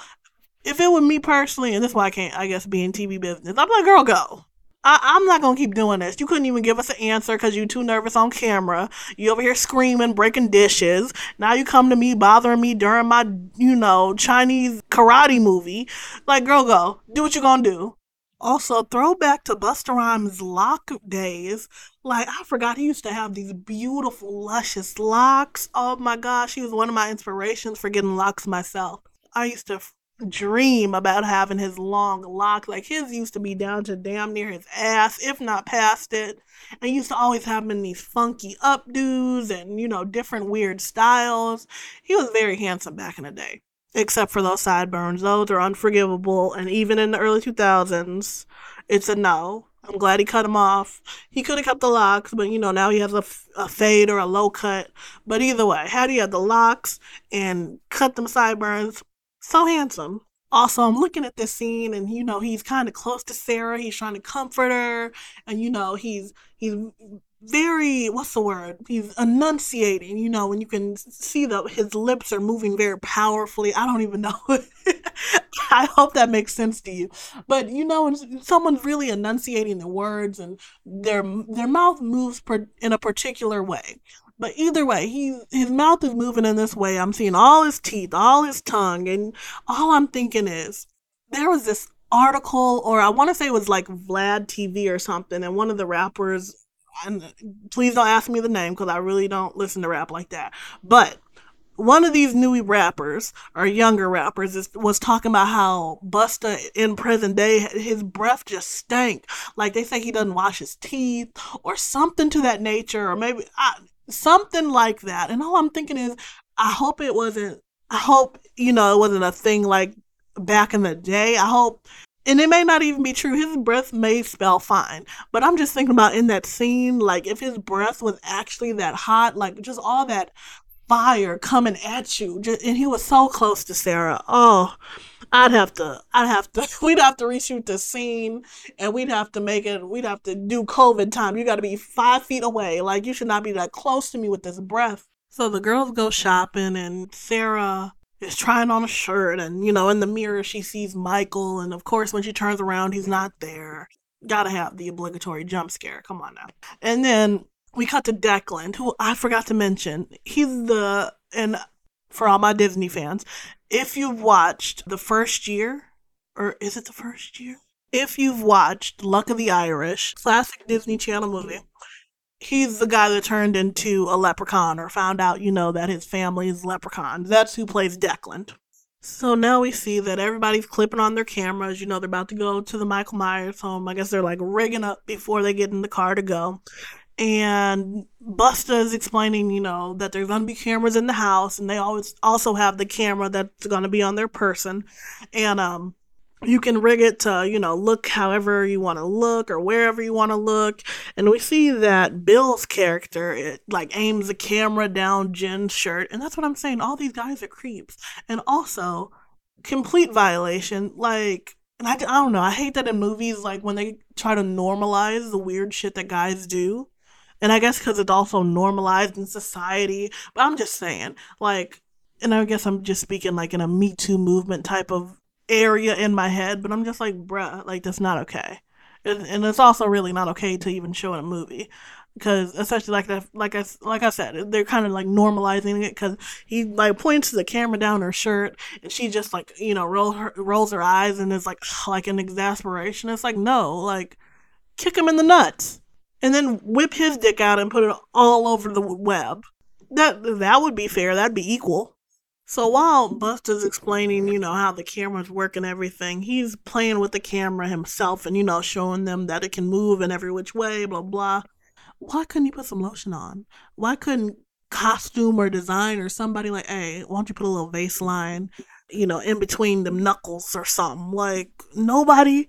[SPEAKER 1] if it were me personally, and this is why I can't, I guess, be in TV business, I'm like, girl, go. I, am not gonna keep doing this. You couldn't even give us an answer because you're too nervous on camera. You over here screaming, breaking dishes. Now you come to me bothering me during my, you know, Chinese karate movie. Like, girl, go. Do what you're gonna do. Also, throwback to Busta Rhymes' lock days. Like, I forgot he used to have these beautiful, luscious locks. Oh my gosh, he was one of my inspirations for getting locks myself. I used to dream about having his long lock. Like, his used to be down to damn near his ass, if not past it. And he used to always have him in these funky updos and, you know, different weird styles. He was very handsome back in the day except for those sideburns. Those are unforgivable. And even in the early 2000s, it's a no. I'm glad he cut them off. He could have kept the locks, but you know, now he has a, a fade or a low cut. But either way, had he had the locks and cut them sideburns, so handsome. Also, I'm looking at this scene and you know, he's kind of close to Sarah. He's trying to comfort her and you know, he's he's very what's the word? He's enunciating you know and you can see that his lips are moving very powerfully. I don't even know. I hope that makes sense to you. But you know someone's really enunciating the words and their their mouth moves per, in a particular way. But either way he his mouth is moving in this way. I'm seeing all his teeth all his tongue and all i'm thinking is there was this article or i want to say it was like vlad tv or something and one of the rappers and please don't ask me the name because I really don't listen to rap like that. But one of these new rappers or younger rappers is, was talking about how Busta in present day his breath just stank. Like they say he doesn't wash his teeth or something to that nature, or maybe I, something like that. And all I'm thinking is, I hope it wasn't. I hope you know it wasn't a thing like back in the day. I hope and it may not even be true. His breath may smell fine, but I'm just thinking about in that scene, like if his breath was actually that hot, like just all that fire coming at you, just, and he was so close to Sarah. Oh, I'd have to, I'd have to, we'd have to reshoot the scene, and we'd have to make it, we'd have to do COVID time. You got to be five feet away. Like you should not be that close to me with this breath. So the girls go shopping, and Sarah is trying on a shirt, and you know, in the mirror she sees Michael, and of course when she turns around, he's not there. Gotta have the obligatory jump scare. Come on now. And then we cut to Declan, who I forgot to mention. He's the and for all my Disney fans, if you've watched the first year, or is it the first year? If you've watched Luck of the Irish, classic Disney Channel movie, he's the guy that turned into a leprechaun or found out, you know, that his family is leprechauns. That's who plays Declan. So now we see that everybody's clipping on their cameras. You know, they're about to go to the Michael Myers home. I guess they're like rigging up before they get in the car to go and Busta is explaining, you know, that there's gonna be cameras in the house, and they always also have the camera that's gonna be on their person, and um, you can rig it to, you know, look however you want to look or wherever you want to look, and we see that Bill's character it like aims the camera down Jen's shirt, and that's what I'm saying. All these guys are creeps, and also complete violation, like. And I, I don't know. I hate that in movies, like when they try to normalize the weird shit that guys do and I guess because it's also normalized in society. But I'm just saying, like, and I guess I'm just speaking like in a Me Too movement type of area in my head. But I'm just like, bruh, like that's not okay. And, it's also really not okay to even show in a movie because especially like that like I like I said they're kind of like normalizing it because he like points the camera down her shirt and she just like you know roll her rolls her eyes and is like like an exasperation it's like no like kick him in the nuts and then whip his dick out and put it all over the web. That that would be fair. That'd be equal. So while Busta's explaining, you know, how the cameras work and everything, he's playing with the camera himself and, you know, showing them that it can move in every which way, blah, blah. Why couldn't he put some lotion on? Why couldn't costume or design or somebody like, hey, why don't you put a little Vaseline, you know, in between them knuckles or something? Like, nobody,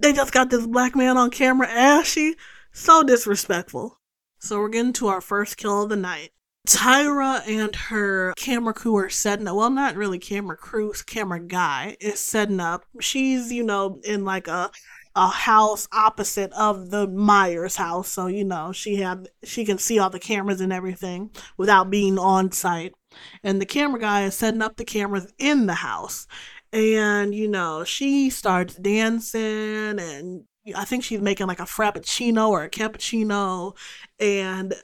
[SPEAKER 1] they just got this black man on camera ashy so disrespectful. So we're getting to our first kill of the night. Tyra and her camera crew are setting up. Well, not really camera crew, camera guy is setting up. She's, you know, in like a a house opposite of the Myers house, so you know she had she can see all the cameras and everything without being on site. And the camera guy is setting up the cameras in the house, and you know she starts dancing and I think she's making like a frappuccino or a cappuccino, and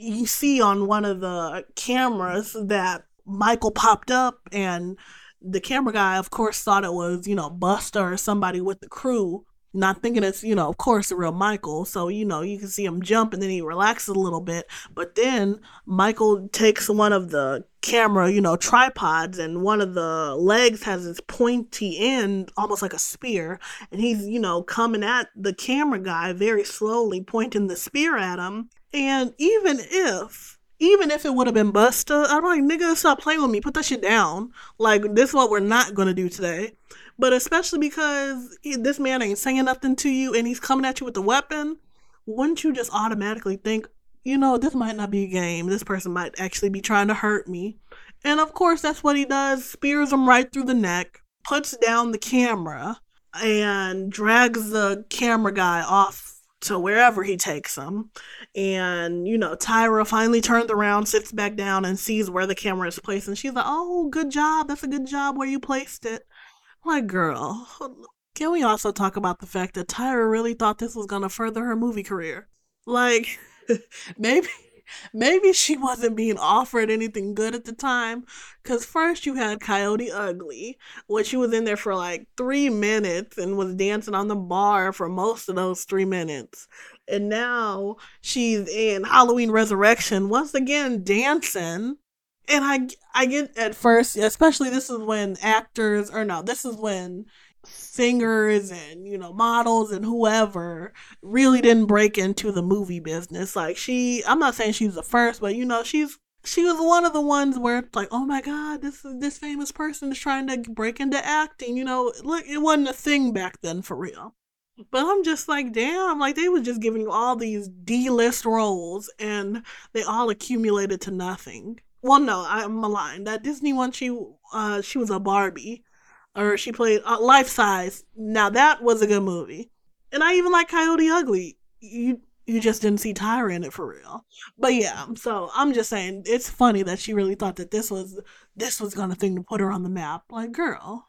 [SPEAKER 1] you see on one of the cameras that Michael popped up, and the camera guy, of course, thought it was you know Busta or somebody with the crew, not thinking it's you know of course the real michael. So you know you can see him jump and then he relaxes a little bit. But then michael takes one of the camera you know tripods and one of the legs has this pointy end almost like a spear. And he's you know coming at the camera guy very slowly pointing the spear at him and even if even if it would have been Busta, I'm like, nigga, stop playing with me. Put that shit down. Like, this is what we're not gonna do today. But especially because this man ain't saying nothing to you and he's coming at you with a weapon, wouldn't you just automatically think, you know, this might not be a game. This person might actually be trying to hurt me. And of course, that's what he does spears him right through the neck, puts down the camera, and drags the camera guy off to wherever he takes him. And, you know, Tyra finally turns around, sits back down, and sees where the camera is placed. And she's like, oh, good job. That's a good job where you placed it. Like, girl, can we also talk about the fact that Tyra really thought this was going to further her movie career? Like, maybe maybe she wasn't being offered anything good at the time. Cause first you had Coyote Ugly, which she was in there for like three minutes and was dancing on the bar for most of those three minutes. And now she's in Halloween Resurrection, once again dancing and I I get at first, especially this is when actors or no, this is when singers and you know models and whoever really didn't break into the movie business. Like she, I'm not saying she's the first, but you know she's she was one of the ones where it's like, oh my god, this this famous person is trying to break into acting. You know, look, it wasn't a thing back then for real. But I'm just like, damn, like they was just giving you all these D list roles and they all accumulated to nothing. Well, no, I'm aligned. That Disney one, she uh she was a Barbie, or she played uh, life size. Now that was a good movie, and I even like Coyote Ugly. You you just didn't see Tyra in it for real. But yeah, so I'm just saying it's funny that she really thought that this was this was gonna thing to put her on the map. Like, girl,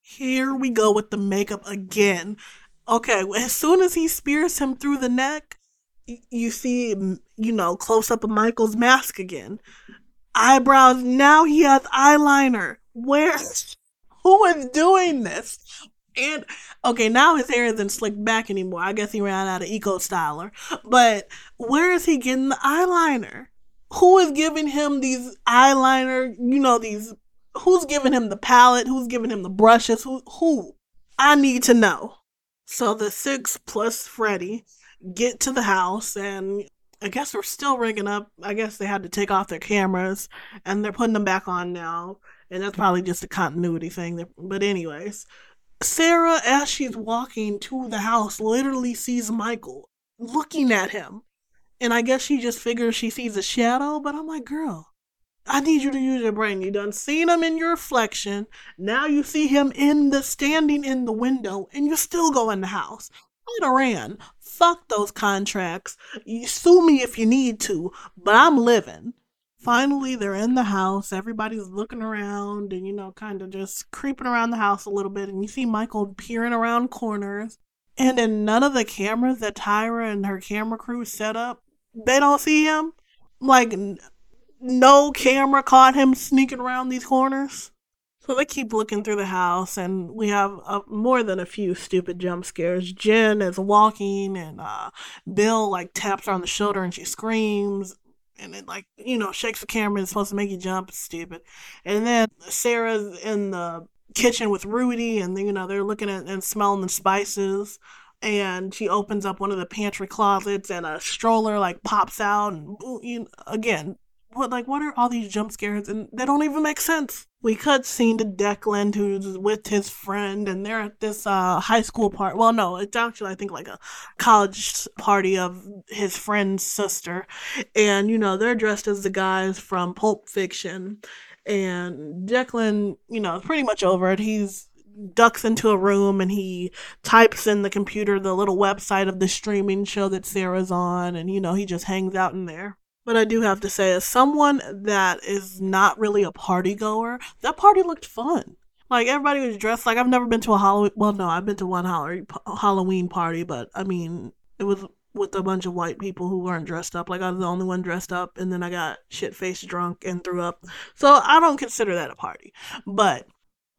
[SPEAKER 1] here we go with the makeup again. Okay, as soon as he spears him through the neck, you see, you know, close up of Michael's mask again eyebrows. Now he has eyeliner. Where? Who is doing this? And okay, now his hair isn't slicked back anymore. I guess he ran out of eco styler. But where is he getting the eyeliner? Who is giving him these eyeliner? You know these. Who's giving him the palette? Who's giving him the brushes? Who? Who? I need to know. So the six plus Freddie get to the house and I guess we're still rigging up. I guess they had to take off their cameras and they're putting them back on now. And that's probably just a continuity thing. But, anyways, Sarah, as she's walking to the house, literally sees Michael looking at him. And I guess she just figures she sees a shadow. But I'm like, girl, I need you to use your brain. You done seen him in your reflection. Now you see him in the standing in the window, and you still go in the house. I'd have ran. Fuck those contracts. You sue me if you need to, but I'm living. Finally, they're in the house. Everybody's looking around and, you know, kind of just creeping around the house a little bit. And you see Michael peering around corners. And in none of the cameras that Tyra and her camera crew set up, they don't see him. Like, no camera caught him sneaking around these corners. So they keep looking through the house, and we have uh, more than a few stupid jump scares. Jen is walking, and uh, Bill like taps her on the shoulder, and she screams, and it like you know shakes the camera. It's supposed to make you jump. It's stupid. And then Sarah's in the kitchen with Rudy, and you know they're looking at and smelling the spices. And she opens up one of the pantry closets, and a stroller like pops out, and you know, again, what like what are all these jump scares? And they don't even make sense. We cut scene to Declan who's with his friend and they're at this uh high school part well no it's actually I think like a college party of his friend's sister. And you know they're dressed as the guys from Pulp Fiction. And Declan you know pretty much over it. He's ducks into a room and he types in the computer the little website of the streaming show that Sarah's on and you know he just hangs out in there but I do have to say, as someone that is not really a party goer, that party looked fun. Like everybody was dressed like I've never been to a Halloween. Well, no, I've been to one Halloween party, but I mean, it was with a bunch of white people who weren't dressed up. Like I was the only one dressed up, and then I got shit faced drunk and threw up. So I don't consider that a party. But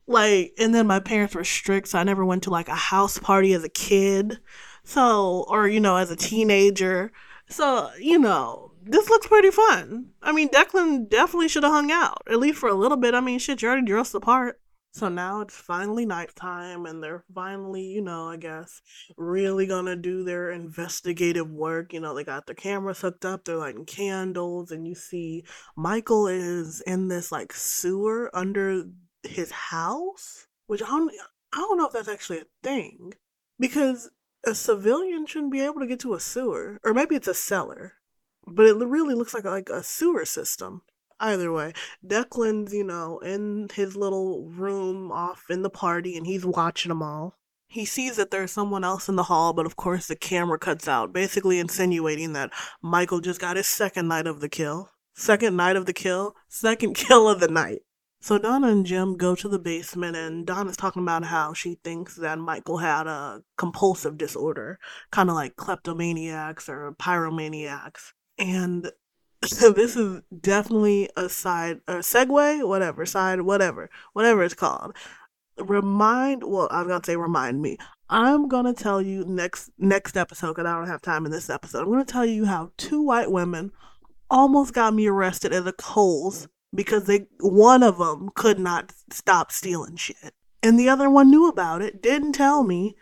[SPEAKER 1] like, and then my parents were strict, so I never went to like a house party as a kid. So, or you know, as a teenager. So, you know, this looks pretty fun. I mean, Declan definitely should have hung out, at least for a little bit. I mean, shit, you already dressed the part. So now it's finally nighttime, and they're finally, you know, I guess, really gonna do their investigative work. You know, they got their cameras hooked up, they're lighting candles, and you see Michael is in this like sewer under his house, which I don't, I don't know if that's actually a thing because a civilian shouldn't be able to get to a sewer, or maybe it's a cellar but it really looks like like a sewer system. Either way, Declan's you know in his little room off in the party, and he's watching them all. He sees that there's someone else in the hall, but of course the camera cuts out, basically insinuating that Michael just got his second night of the kill. Second night of the kill, second kill of the night. So Donna and Jim go to the basement, and Donna's talking about how she thinks that Michael had a compulsive disorder, kind of like kleptomaniacs or pyromaniacs and this is definitely a side a segue whatever side whatever whatever it's called. Remind well i'm gonna say remind me. I'm gonna tell you next next episode because i don't have time in this episode. I'm gonna tell you how two white women almost got me arrested at the Kohl's because they one of them could not stop stealing shit. And the other one knew about it didn't tell me.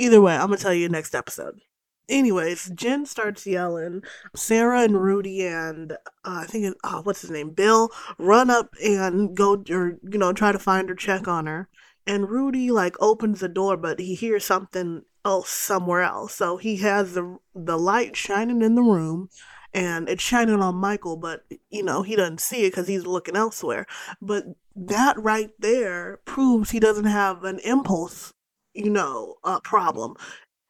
[SPEAKER 1] Either way i'm gonna tell you next episode anyways, Jen starts yelling. Sarah and Rudy and uh, I think oh, what's his name, Bill, run up and go or you know try to find her, check on her. And Rudy like opens the door, but he hears something else somewhere else. So he has the the light shining in the room, and it's shining on Michael, but you know he doesn't see it because he's looking elsewhere. But that right there proves he doesn't have an impulse, you know, uh, problem.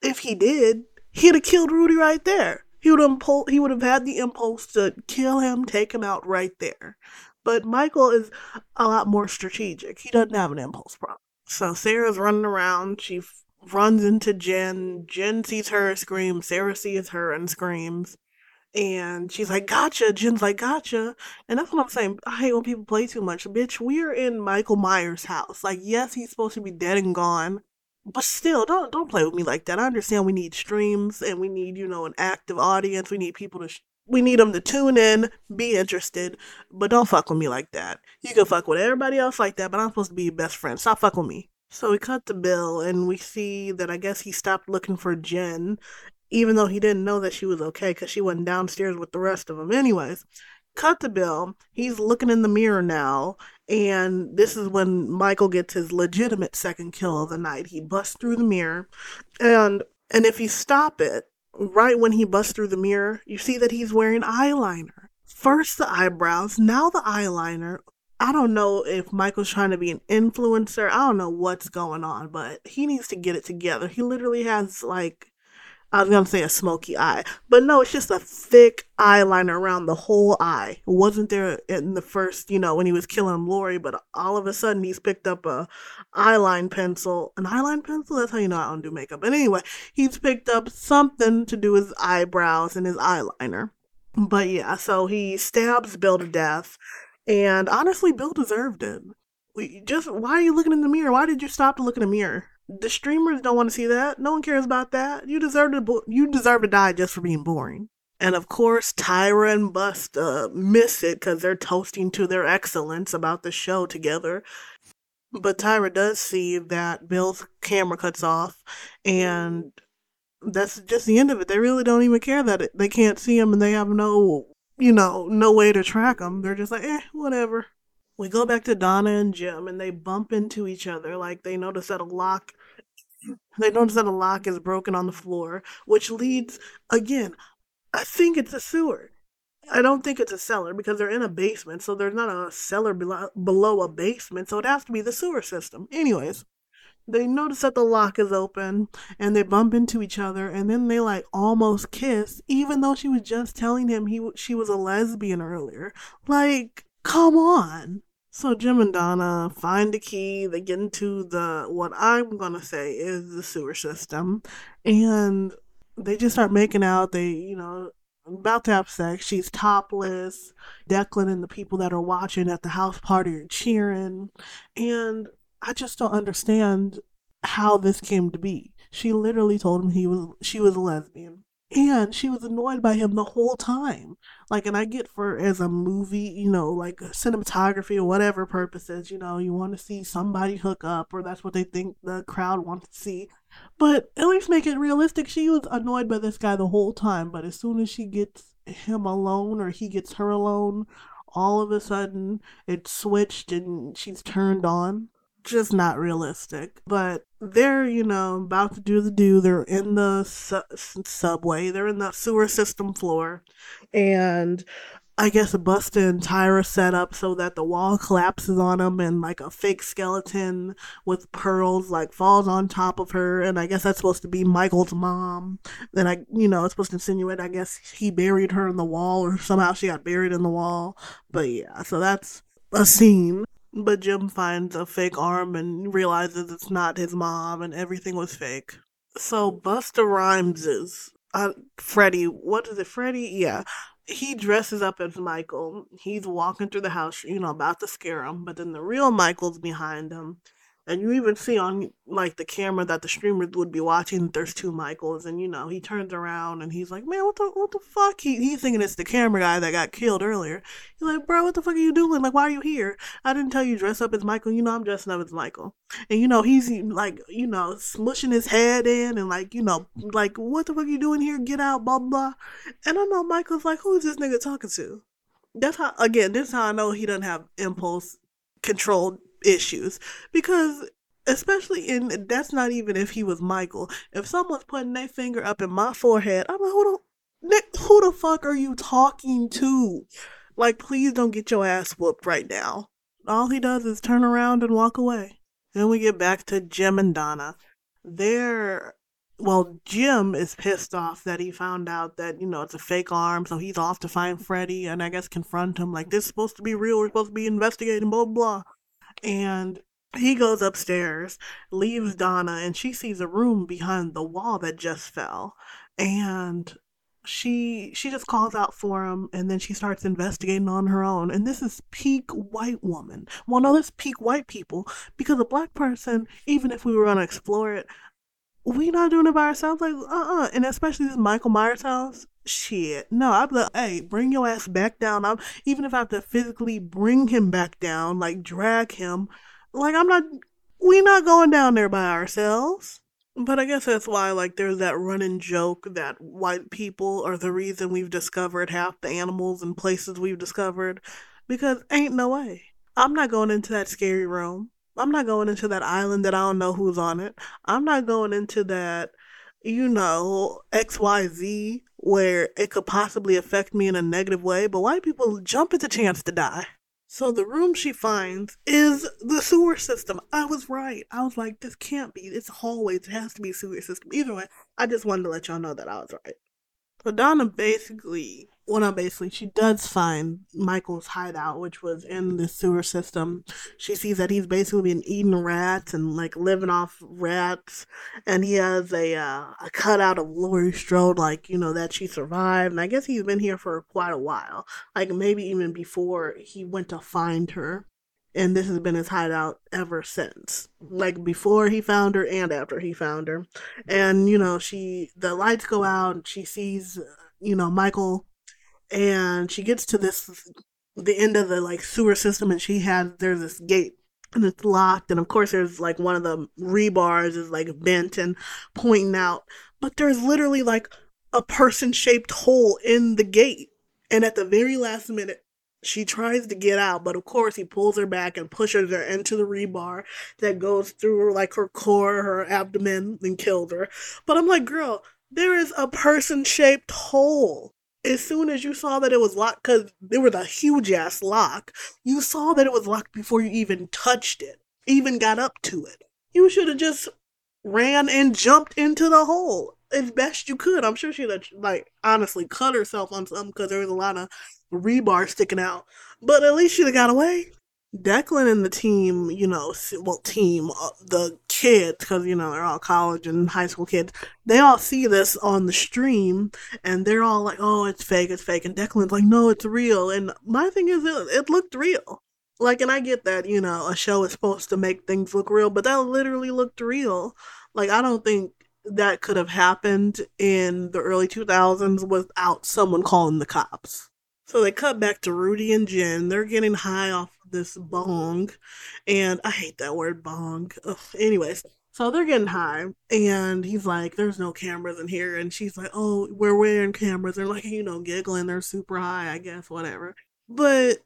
[SPEAKER 1] If he did, he'd have killed Rudy right there. He would have he would have had the impulse to kill him, take him out right there. But Michael is a lot more strategic. He doesn't have an impulse problem. So Sarah's running around. She f- runs into Jen. Jen sees her, screams. Sarah sees her and screams. And she's like, gotcha. Jen's like, gotcha. And that's what I'm saying. I hate when people play too much. Bitch, we're in Michael Myers' house. Like, yes, he's supposed to be dead and gone. But still, don't don't play with me like that. I understand we need streams and we need, you know, an active audience. We need people to sh- we need them to tune in, be interested, but don't fuck with me like that. You can fuck with everybody else like that, but I'm supposed to be your best friend. Stop fucking with me. So we cut the bill and we see that I guess he stopped looking for Jen, even though he didn't know that she was okay because she went downstairs with the rest of them. Anyways, cut the bill. He's looking in the mirror now, and this is when Michael gets his legitimate second kill of the night. He busts through the mirror, and and if you stop it, right when he busts through the mirror, you see that he's wearing eyeliner. First the eyebrows, now the eyeliner. I don't know if Michael's trying to be an influencer. I don't know what's going on, but he needs to get it together. He literally has like I was gonna say a smoky eye, but no, it's just a thick eyeliner around the whole eye. It wasn't there in the first, you know, when he was killing Laurie, but all of a sudden he's picked up a eyeline pencil. An eyeline pencil? That's how you know I don't do makeup. But anyway, he's picked up something to do his eyebrows and his eyeliner. But yeah, so he stabs Bill to death, and honestly, Bill deserved it. We just why are you looking in the mirror? Why did you stop to look in the mirror? The streamers don't want to see that. No one cares about that. You deserve to bo- you deserve to die just for being boring. And of course, Tyra and Busta miss it because they're toasting to their excellence about the show together. But Tyra does see that Bill's camera cuts off, and that's just the end of it. They really don't even care that it, they can't see him and they have no, you know, no way to track him. They're just like, eh, whatever. We go back to Donna and Jim, and they bump into each other. Like they notice that a lock they notice that a lock is broken on the floor, which leads, again, I think it's a sewer. I don't think it's a cellar because they're in a basement, so there's not a cellar below, below a basement, so it has to be the sewer system. Anyways, they notice that the lock is open and they bump into each other and then they like almost kiss even though she was just telling him he she was a lesbian earlier. Like, come on. So Jim and Donna find the key. They get into the what I'm gonna say is the sewer system, and they just start making out. They, you know, about to have sex. She's topless. Declan and the people that are watching at the house party are cheering, and I just don't understand how this came to be. She literally told him he was she was a lesbian and she was annoyed by him the whole time. Like and i get for as a movie you know like cinematography or whatever purposes you know you want to see somebody hook up or that's what they think the crowd wants to see. But at least make it realistic she was annoyed by this guy the whole time but as soon as she gets him alone or he gets her alone all of a sudden it switched and she's turned on just not realistic. But they're, you know, about to do the do. They're in the su- subway, they're in the sewer system floor. And I guess Busta and Tyra set up so that the wall collapses on them and like a fake skeleton with pearls like falls on top of her. And I guess that's supposed to be Michael's mom. Then I, you know, it's supposed to insinuate, I guess he buried her in the wall or somehow she got buried in the wall. But yeah, so that's a scene. But Jim finds a fake arm and realizes it's not his mom and everything was fake. So Busta Rhymes is uh, Freddie. What is it, Freddie? Yeah. He dresses up as Michael. He's walking through the house, you know, about to scare him. But then the real Michael's behind him. And you even see on like the camera that the streamers would be watching there's two Michaels and you know, he turns around and he's like, Man, what the what the fuck? He he's thinking it's the camera guy that got killed earlier. He's like, Bro, what the fuck are you doing? Like, why are you here? I didn't tell you dress up as Michael, you know I'm dressing up as Michael. And you know, he's like, you know, smushing his head in and like, you know, like, what the fuck are you doing here? Get out, blah blah. And I know Michael's like, Who is this nigga talking to? That's how again, this is how I know he doesn't have impulse control issues because especially in that's not even if he was Michael. If someone's putting their finger up in my forehead, I'm like, hold on, who the fuck are you talking to? Like, please don't get your ass whooped right now. All he does is turn around and walk away. Then we get back to Jim and Donna. They're well, Jim is pissed off that he found out that, you know, it's a fake arm, so he's off to find Freddie and I guess confront him like this is supposed to be real, we're supposed to be investigating, blah blah. And he goes upstairs, leaves Donna, and she sees a room behind the wall that just fell. And she she just calls out for him and then she starts investigating on her own. And this is peak white woman. Well no this peak white people because a black person even if we were going to explore it we not doing it by ourselves? Like uh-uh. And especially this michael myers house shit no I'm like hey bring your ass back down I'm, even if i have to physically bring him back down like drag him like i'm not we not going down there by ourselves but I guess that's why, like, there's that running joke that white people are the reason we've discovered half the animals and places we've discovered. Because ain't no way. I'm not going into that scary room. I'm not going into that island that I don't know who's on it. I'm not going into that, you know, XYZ where it could possibly affect me in a negative way. But white people jump at the chance to die. So the room she finds is the sewer system. I was right. I was like, this can't be. It's hallways. It has to be sewer system. Either way, I just wanted to let y'all know that I was right. So Donna basically well, not basically, she does find Michael's hideout, which was in the sewer system. She sees that he's basically been eating rats and like living off rats, and he has a uh, a cutout of Laurie Strode, like you know that she survived. And I guess he's been here for quite a while, like maybe even before he went to find her. And this has been his hideout ever since, like before he found her and after he found her. And you know, she the lights go out, and she sees you know Michael and she gets to this the end of the like sewer system and she has there's this gate and it's locked and of course there's like one of the rebars is like bent and pointing out but there's literally like a person shaped hole in the gate. And at the very last minute she tries to get out but of course he pulls her back and pushes her into the rebar that goes through like her core her abdomen and kills her. But i'm like girl there is a person shaped hole as soon as you saw that it was locked, because there was a huge ass lock, you saw that it was locked before you even touched it, even got up to it. You should have just ran and jumped into the hole as best you could. I'm sure she'd have, like, honestly cut herself on something because there was a lot of rebar sticking out. But at least she'd have got away. Declan and the team, you know, well, team, uh, the kids, because, you know, they're all college and high school kids, they all see this on the stream and they're all like, oh, it's fake, it's fake. And Declan's like, no, it's real. And my thing is, it, it looked real. Like, and I get that, you know, a show is supposed to make things look real, but that literally looked real. Like, I don't think that could have happened in the early 2000s without someone calling the cops. So they cut back to Rudy and Jen. They're getting high off this bong, and I hate that word bong. Ugh. Anyways, so they're getting high, and he's like, "There's no cameras in here," and she's like, "Oh, we're wearing cameras." They're like, you know, giggling. They're super high, I guess, whatever. But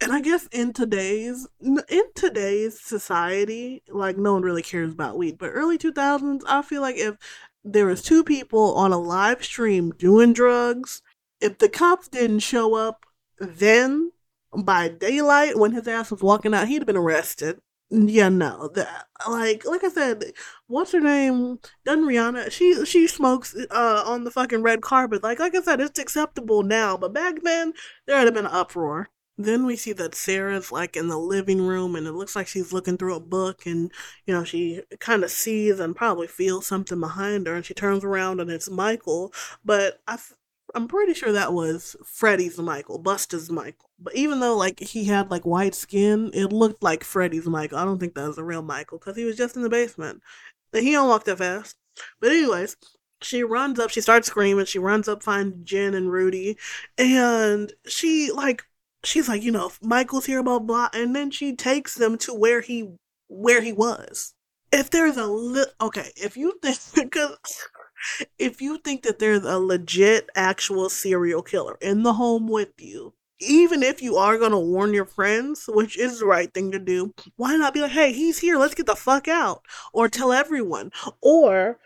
[SPEAKER 1] and I guess in today's in today's society, like no one really cares about weed. But early two thousands, I feel like if there was two people on a live stream doing drugs, if the cops didn't show up then by daylight when his ass was walking out, he'd have been arrested. Yeah, no, that like like I said, what's her name? Doesn't Rihanna? She she smokes uh on the fucking red carpet. Like like I said, it's acceptable now, but back then there would have been an uproar. Then we see that Sarah's like in the living room and it looks like she's looking through a book and you know she kind of sees and probably feels something behind her and she turns around and it's Michael. But I I'm pretty sure that was Freddie's Michael, Busta's Michael. But even though like he had like white skin, it looked like Freddie's Michael. I don't think that was a real Michael because he was just in the basement. And he don't walk that fast. But anyways, she runs up, she starts screaming, she runs up, finds Jen and Rudy, and she like she's like, you know, Michael's here, blah blah, and then she takes them to where he where he was. If there's a li- okay, if you think because if you think that there's a legit actual serial killer in the home with you, even if you are going to warn your friends, which is the right thing to do, why not be like, hey, he's here, let's get the fuck out? Or tell everyone. Or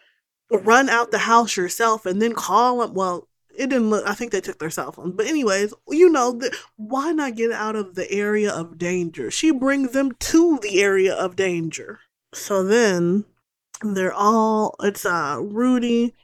[SPEAKER 1] run out the house yourself and then call him. Well, it didn't look. I think they took their cell phones. But anyways, you know, the, why not get out of the area of danger? She brings them to the area of danger. So then they're all. It's uh Rudy,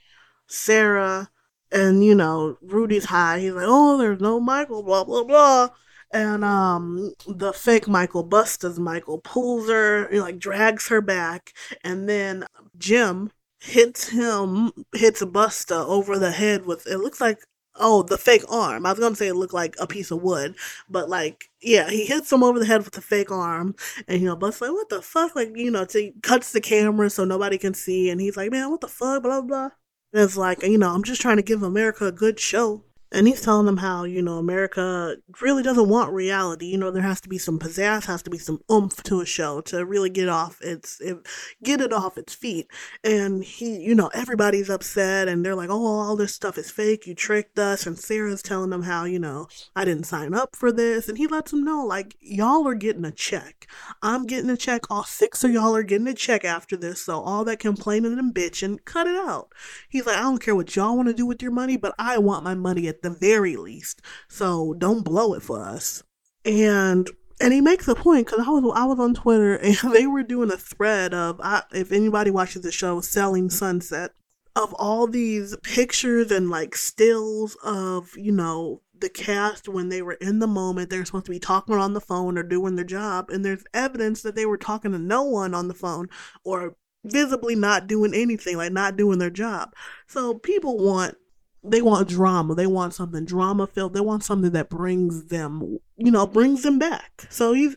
[SPEAKER 1] Sarah, and you know Rudy's high. He's like, oh, there's no Michael. Blah blah blah. And um, the fake Michael Busta's Michael pulls her, like drags her back, and then Jim hits him, hits Busta over the head with it looks like oh the fake arm. I was gonna say it looked like a piece of wood, but like yeah, he hits him over the head with the fake arm, and you know Busta's like what the fuck, like you know, to cuts the camera so nobody can see, and he's like man what the fuck, blah blah. And it's like you know I'm just trying to give America a good show. And he's telling them how, you know, America really doesn't want reality. You know, there has to be some pizzazz, has to be some oomph to a show to really get off its, it, get it off its feet. And he, you know, everybody's upset and they're like, oh, all this stuff is fake. You tricked us. And Sarah's telling them how, you know, I didn't sign up for this. And he lets them know, like, y'all are getting a check. I'm getting a check. All six of y'all are getting a check after this. So all that complaining and bitching, cut it out. He's like, I don't care what y'all want to do with your money, but I want my money at the very least. So don't blow it for us. And and he makes a point because I was I was on Twitter and they were doing a thread of I, if anybody watches the show Selling Sunset of all these pictures and like stills of you know the cast when they were in the moment they're supposed to be talking on the phone or doing their job and there's evidence that they were talking to no one on the phone or visibly not doing anything like not doing their job so people want they want drama. They want something drama filled. They want something that brings them, you know, brings them back. So he's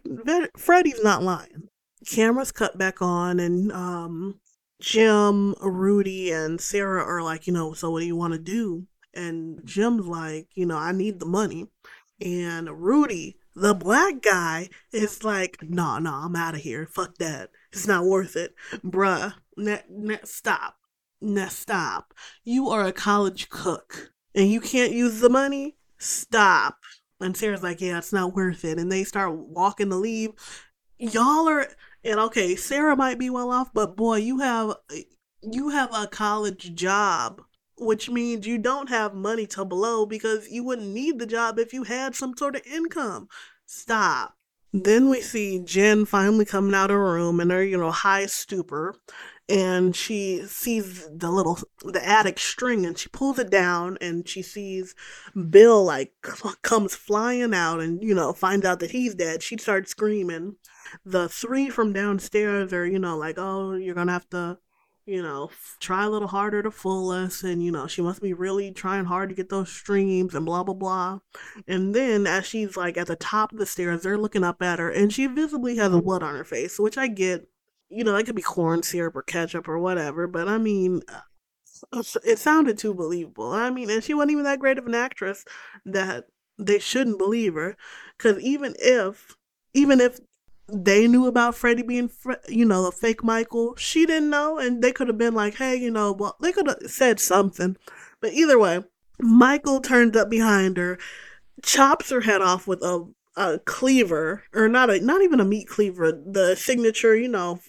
[SPEAKER 1] Freddie's not lying. Cameras cut back on, and um, Jim, Rudy, and Sarah are like, you know, so what do you want to do? And Jim's like, you know, I need the money. And Rudy, the black guy, is like, nah, nah, I'm out of here. Fuck that. It's not worth it. Bruh, ne- ne- stop now stop. You are a college cook and you can't use the money? Stop. And Sarah's like, yeah, it's not worth it. And they start walking to leave. Y'all are, and okay, Sarah might be well off, but boy, you have, you have a college job, which means you don't have money to blow because you wouldn't need the job if you had some sort of income. Stop. Then we see Jen finally coming out of her room in her, you know, high stupor and she sees the little the attic string and she pulls it down and she sees bill like comes flying out and you know finds out that he's dead. She starts screaming. The three from downstairs are you know like oh you're gonna have to you know try a little harder to fool us and you know she must be really trying hard to get those streams and blah blah blah. And then as she's like at the top of the stairs they're looking up at her and she visibly has a blood on her face which i get you know, it could be corn syrup or ketchup or whatever, but I mean, uh, it sounded too believable. I mean, and she wasn't even that great of an actress that they shouldn't believe her. Because even if, even if they knew about Freddie being, you know, a fake Michael, she didn't know, and they could have been like, hey, you know, well, they could have said something. But either way, Michael turns up behind her, chops her head off with a a cleaver or not a not even a meat cleaver the signature you know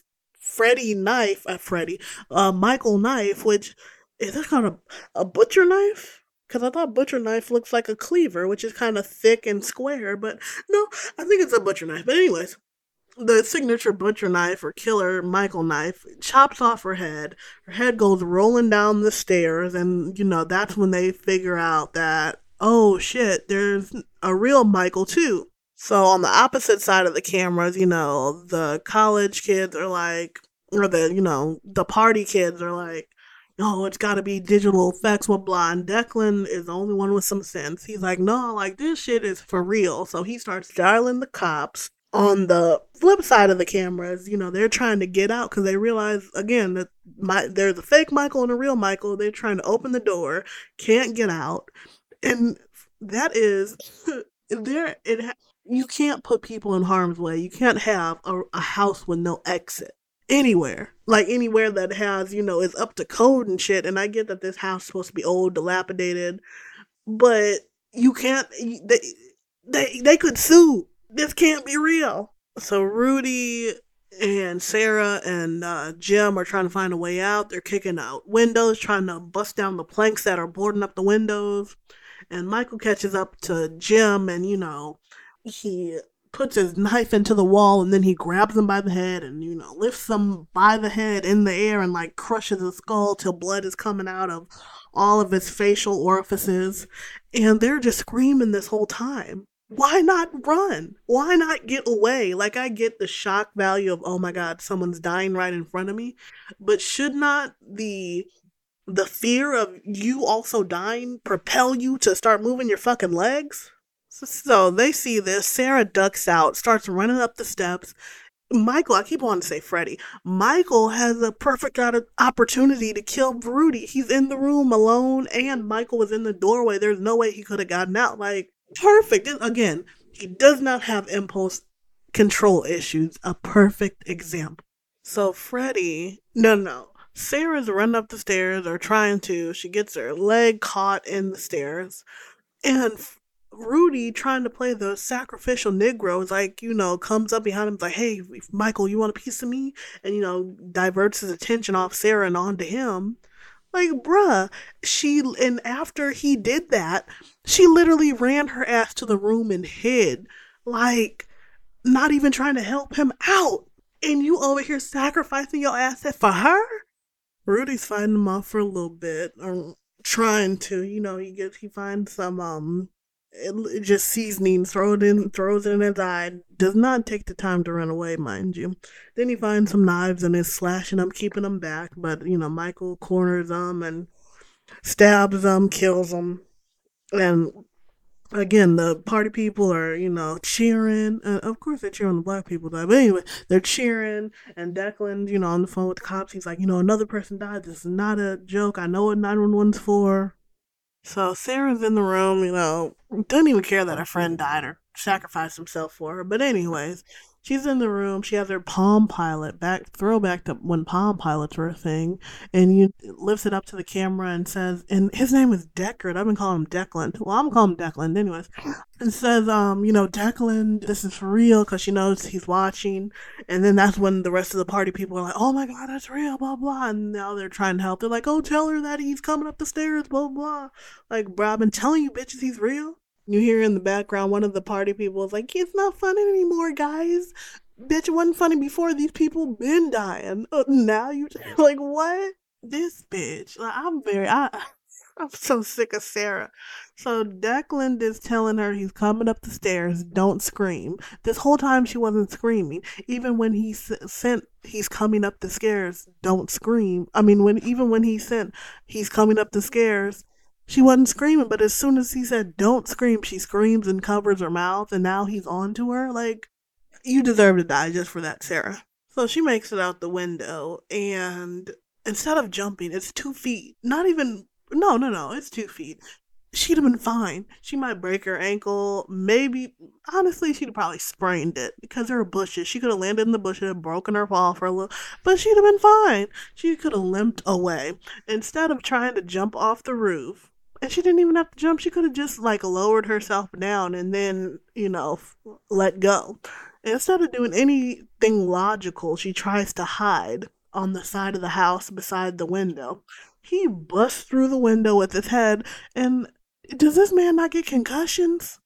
[SPEAKER 1] Freddie knife, uh, Freddie, uh, Michael knife, which is that called a, a butcher knife? Because I thought butcher knife looks like a cleaver, which is kind of thick and square, but no, I think it's a butcher knife. But anyways, the signature butcher knife or killer Michael knife chops off her head. Her head goes rolling down the stairs, and you know that's when they figure out that oh shit, there's a real Michael too. So on the opposite side of the cameras, you know, the college kids are like, or the, you know, the party kids are like, oh, it's got to be digital effects, blah, blind. Declan is the only one with some sense. He's like, no, like, this shit is for real. So he starts dialing the cops. On the flip side of the cameras, you know, they're trying to get out because they realize, again, that my, there's a fake Michael and a real Michael. They're trying to open the door, can't get out. And that is, there, it, you can't put people in harm's way. You can't have a, a house with no exit anywhere. Like anywhere that has, you know, is up to code and shit. And I get that this house is supposed to be old, dilapidated, but you can't. They they they could sue. This can't be real. So Rudy and Sarah and uh, Jim are trying to find a way out. They're kicking out windows, trying to bust down the planks that are boarding up the windows. And Michael catches up to Jim, and you know, he puts his knife into the wall and then he grabs him by the head and you know lifts him by the head in the air and like crushes his skull till blood is coming out of all of his facial orifices. And they're just screaming this whole time. Why not run? Why not get away? Like i get the shock value of oh my god someone's dying right in front of me. But should not the the fear of you also dying propel you to start moving your fucking legs so they see this. Sarah ducks out, starts running up the steps. Michael, I keep wanting to say Freddie. Michael has a perfect opportunity to kill Rudy. He's in the room alone, and Michael was in the doorway. There's no way he could have gotten out. Like, perfect. And again, he does not have impulse control issues. A perfect example. So, Freddie, no, no. Sarah's running up the stairs or trying to. She gets her leg caught in the stairs. And Rudy trying to play the sacrificial Negro is like, you know, comes up behind him like, hey, Michael, you want a piece of me? And, you know, diverts his attention off Sarah and onto him. Like, bruh, she, and after he did that, she literally ran her ass to the room and hid. Like, not even trying to help him out. And you over here sacrificing your asset for her? Rudy's fighting him off for a little bit, or trying to, you know, he gets, he finds some, um, it just seasoning, throw it in, throws it in his eye. Does not take the time to run away, mind you. Then he finds some knives and is slashing them, keeping them back. But you know, Michael corners them and stabs them, kills them, and again, the party people are you know cheering. Uh, of course, they're cheering the black people die, but anyway, they're cheering. And Declan, you know, on the phone with the cops, he's like, you know, another person died. This is not a joke. I know what nine one one's for. So Sarah's in the room, you know, doesn't even care that her friend died or sacrificed himself for her. But anyways, she's in the room. She has her Palm Pilot back throwback to when Palm Pilots were a thing, and you lifts it up to the camera and says, and his name is Deckard. I've been calling him Declan. Well, I'm calling him Declan, anyways. And says, um, you know, Declan, this is for real because she knows he's watching. And then that's when the rest of the party people are like, oh my god, that's real, blah blah. And now they're trying to help. They're like, oh, tell her that he's coming up the stairs, blah blah. Like, bro, I've been telling you bitches he's real. You hear in the background one of the party people is like, "It's not funny anymore, guys. Bitch, it wasn't funny before. These people been dying. Uh, now you like what? This bitch. Like, I'm very. I, I'm so sick of Sarah. So Declan is telling her he's coming up the stairs. Don't scream. This whole time she wasn't screaming. Even when he sent he's coming up the stairs. Don't scream. I mean, when even when he sent he's coming up the stairs she wasn't screaming, but as soon as he said, don't scream, she screams and covers her mouth, and now he's on to her. Like, you deserve to die just for that, Sarah. So she makes it out the window, and instead of jumping, it's two feet. Not even, no, no, no, it's two feet. She'd have been fine. She might break her ankle. Maybe, honestly, she'd have probably sprained it because there are bushes. She could have landed in the bushes, and broken her fall for a little, but she'd have been fine. She could have limped away. Instead of trying to jump off the roof, and she didn't even have to jump. She could have just like lowered herself down and then, you know, let go. Instead of doing anything logical, she tries to hide on the side of the house beside the window. He busts through the window with his head. And does this man not get concussions?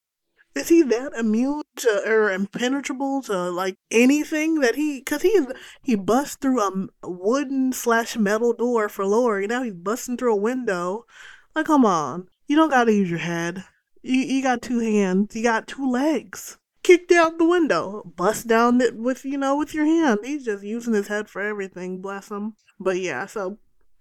[SPEAKER 1] Is he that immune to or impenetrable to like anything that he? Cause he he busts through a wooden slash metal door for Laurie. Now he's busting through a window like, come on. You don't gotta use your head. You, you got two hands. You got two legs. Kicked out the window. Bust down it with, you know, with your hand. He's just using his head for everything. Bless him. But yeah, so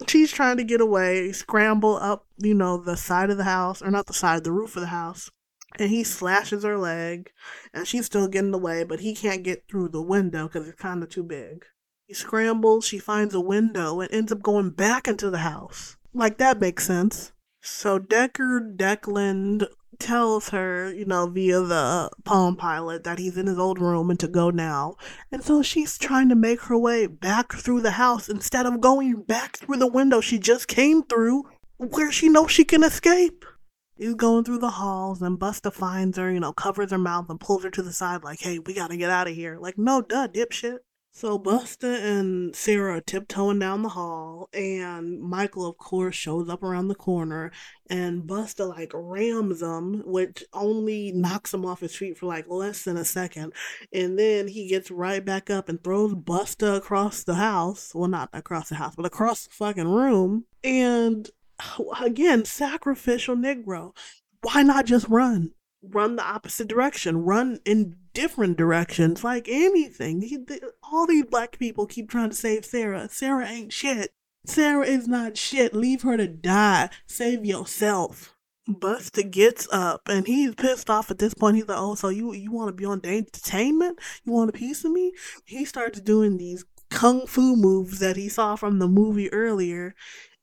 [SPEAKER 1] she's trying to get away, scramble up, you know, the side of the house, or not the side, the roof of the house. And he slashes her leg, and she's still getting away, but he can't get through the window because it's kind of too big. He scrambles, she finds a window, and ends up going back into the house. Like, that makes sense. So Deckard Deckland tells her, you know, via the Palm Pilot that he's in his old room and to go now. And so she's trying to make her way back through the house instead of going back through the window she just came through where she knows she can escape. He's going through the halls and Busta finds her, you know, covers her mouth and pulls her to the side like, hey, we gotta get out of here. Like, no, duh, dipshit. So Busta and Sarah are tiptoeing down the hall, and Michael, of course, shows up around the corner, and Busta like rams him, which only knocks him off his feet for like less than a second, and then he gets right back up and throws Busta across the house. Well, not across the house, but across the fucking room, and again, sacrificial Negro. Why not just run? Run the opposite direction, run in different directions, like anything. He, all these black people keep trying to save Sarah. Sarah ain't shit. Sarah is not shit. Leave her to die. Save yourself. Busta gets up and he's pissed off at this point. He's like, "Oh, so you you want to be on entertainment? You want a piece of me?" He starts doing these kung fu moves that he saw from the movie earlier,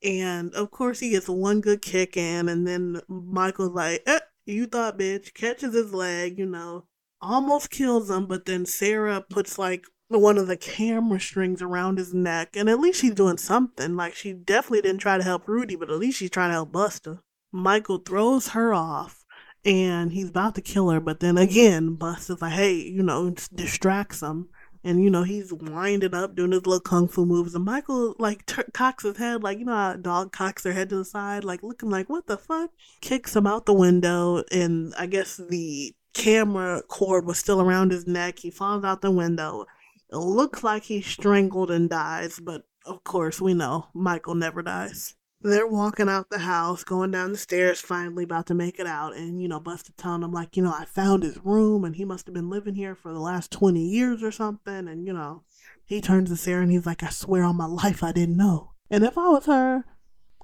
[SPEAKER 1] and of course he gets one good kick in, and then Michael's like, eh, you thought, bitch, catches his leg, you know, almost kills him, but then Sarah puts like one of the camera strings around his neck, and at least she's doing something. Like, she definitely didn't try to help Rudy, but at least she's trying to help Busta. Michael throws her off, and he's about to kill her, but then again, Busta's like, hey, you know, distracts him and you know he's winding up doing his little kung fu moves. And michael like t- cocks his head like you know how a dog cocks their head to the side like looking like what the fuck? Kicks him out the window and i guess the camera cord was still around his neck. He falls out the window. It looks like he's strangled and dies but of course we know michael never dies they're walking out the house, going down the stairs, finally about to make it out. And, you know, Busta telling them, like, you know, I found his room and he must have been living here for the last 20 years or something. And, you know, he turns to Sarah and he's like, I swear on my life I didn't know. And if I was her,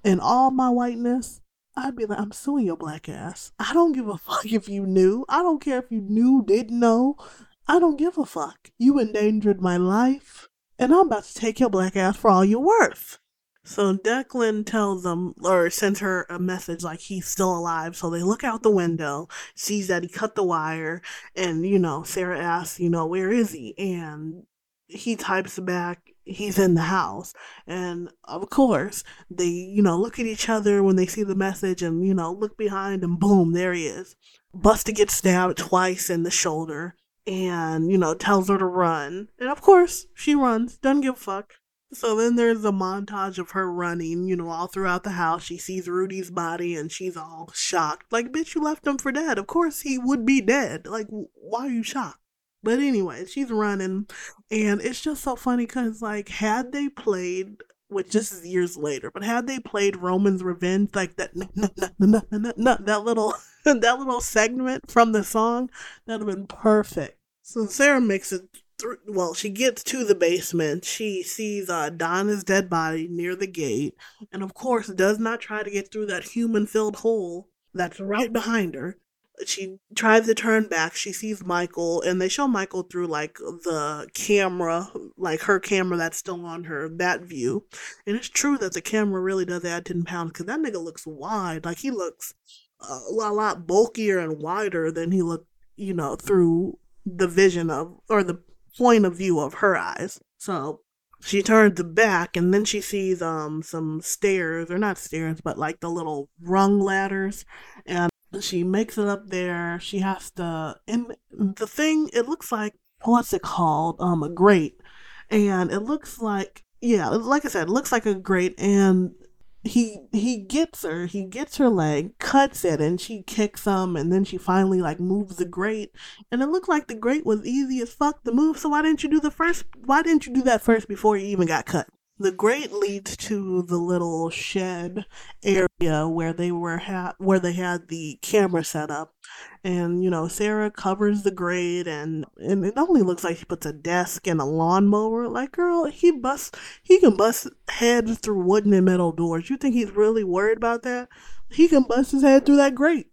[SPEAKER 1] in all my whiteness, I'd be like, I'm suing your black ass. I don't give a fuck if you knew. I don't care if you knew, didn't know. I don't give a fuck. You endangered my life, and I'm about to take your black ass for all you're worth. So Declan tells them or sends her a message like he's still alive. So they look out the window, sees that he cut the wire, and you know, Sarah asks, you know, where is he? And he types back, he's in the house. And of course, they, you know, look at each other when they see the message and, you know, look behind and boom, there he is. Busta gets stabbed twice in the shoulder and, you know, tells her to run. And of course, she runs, doesn't give a fuck. So then there's a montage of her running, you know, all throughout the house. She sees Rudy's body and she's all shocked. Like, bitch, you left him for dead. Of course he would be dead. Like, why are you shocked? But anyway, she's running. And it's just so funny because, like, had they played, which this is years later, but had they played Roman's Revenge, like that, that little, that little segment from the song, that'd have been perfect. So Sarah makes it through, well, she gets to the basement. She sees uh, Donna's dead body near the gate, and of course, does not try to get through that human filled hole that's right behind her. She tries to turn back. She sees Michael, and they show Michael through like the camera, like her camera that's still on her, that view. And it's true that the camera really does add 10 pounds because that nigga looks wide. Like he looks a lot bulkier and wider than he looked, you know, through the vision of, or the point of view of her eyes. So she turns back and then she sees um some stairs or not stairs but like the little rung ladders and she makes it up there. She has to and the thing it looks like what's it called? Um a grate. And it looks like yeah like i said it looks like a grate and he he gets her he gets her leg cuts it and she kicks him and then she finally like moves the grate. And it looked like the grate was easy as fuck to move so why didn't you do the first why didn't you do that first before you even got cut? The grate leads to the little shed area where they were ha- where they had the camera set up and you know sarah covers the grate and and it only looks like she puts a desk and a lawnmower. Like girl he bust he can bust heads through wooden and metal doors. You think he's really worried about that? He can bust his head through that grate.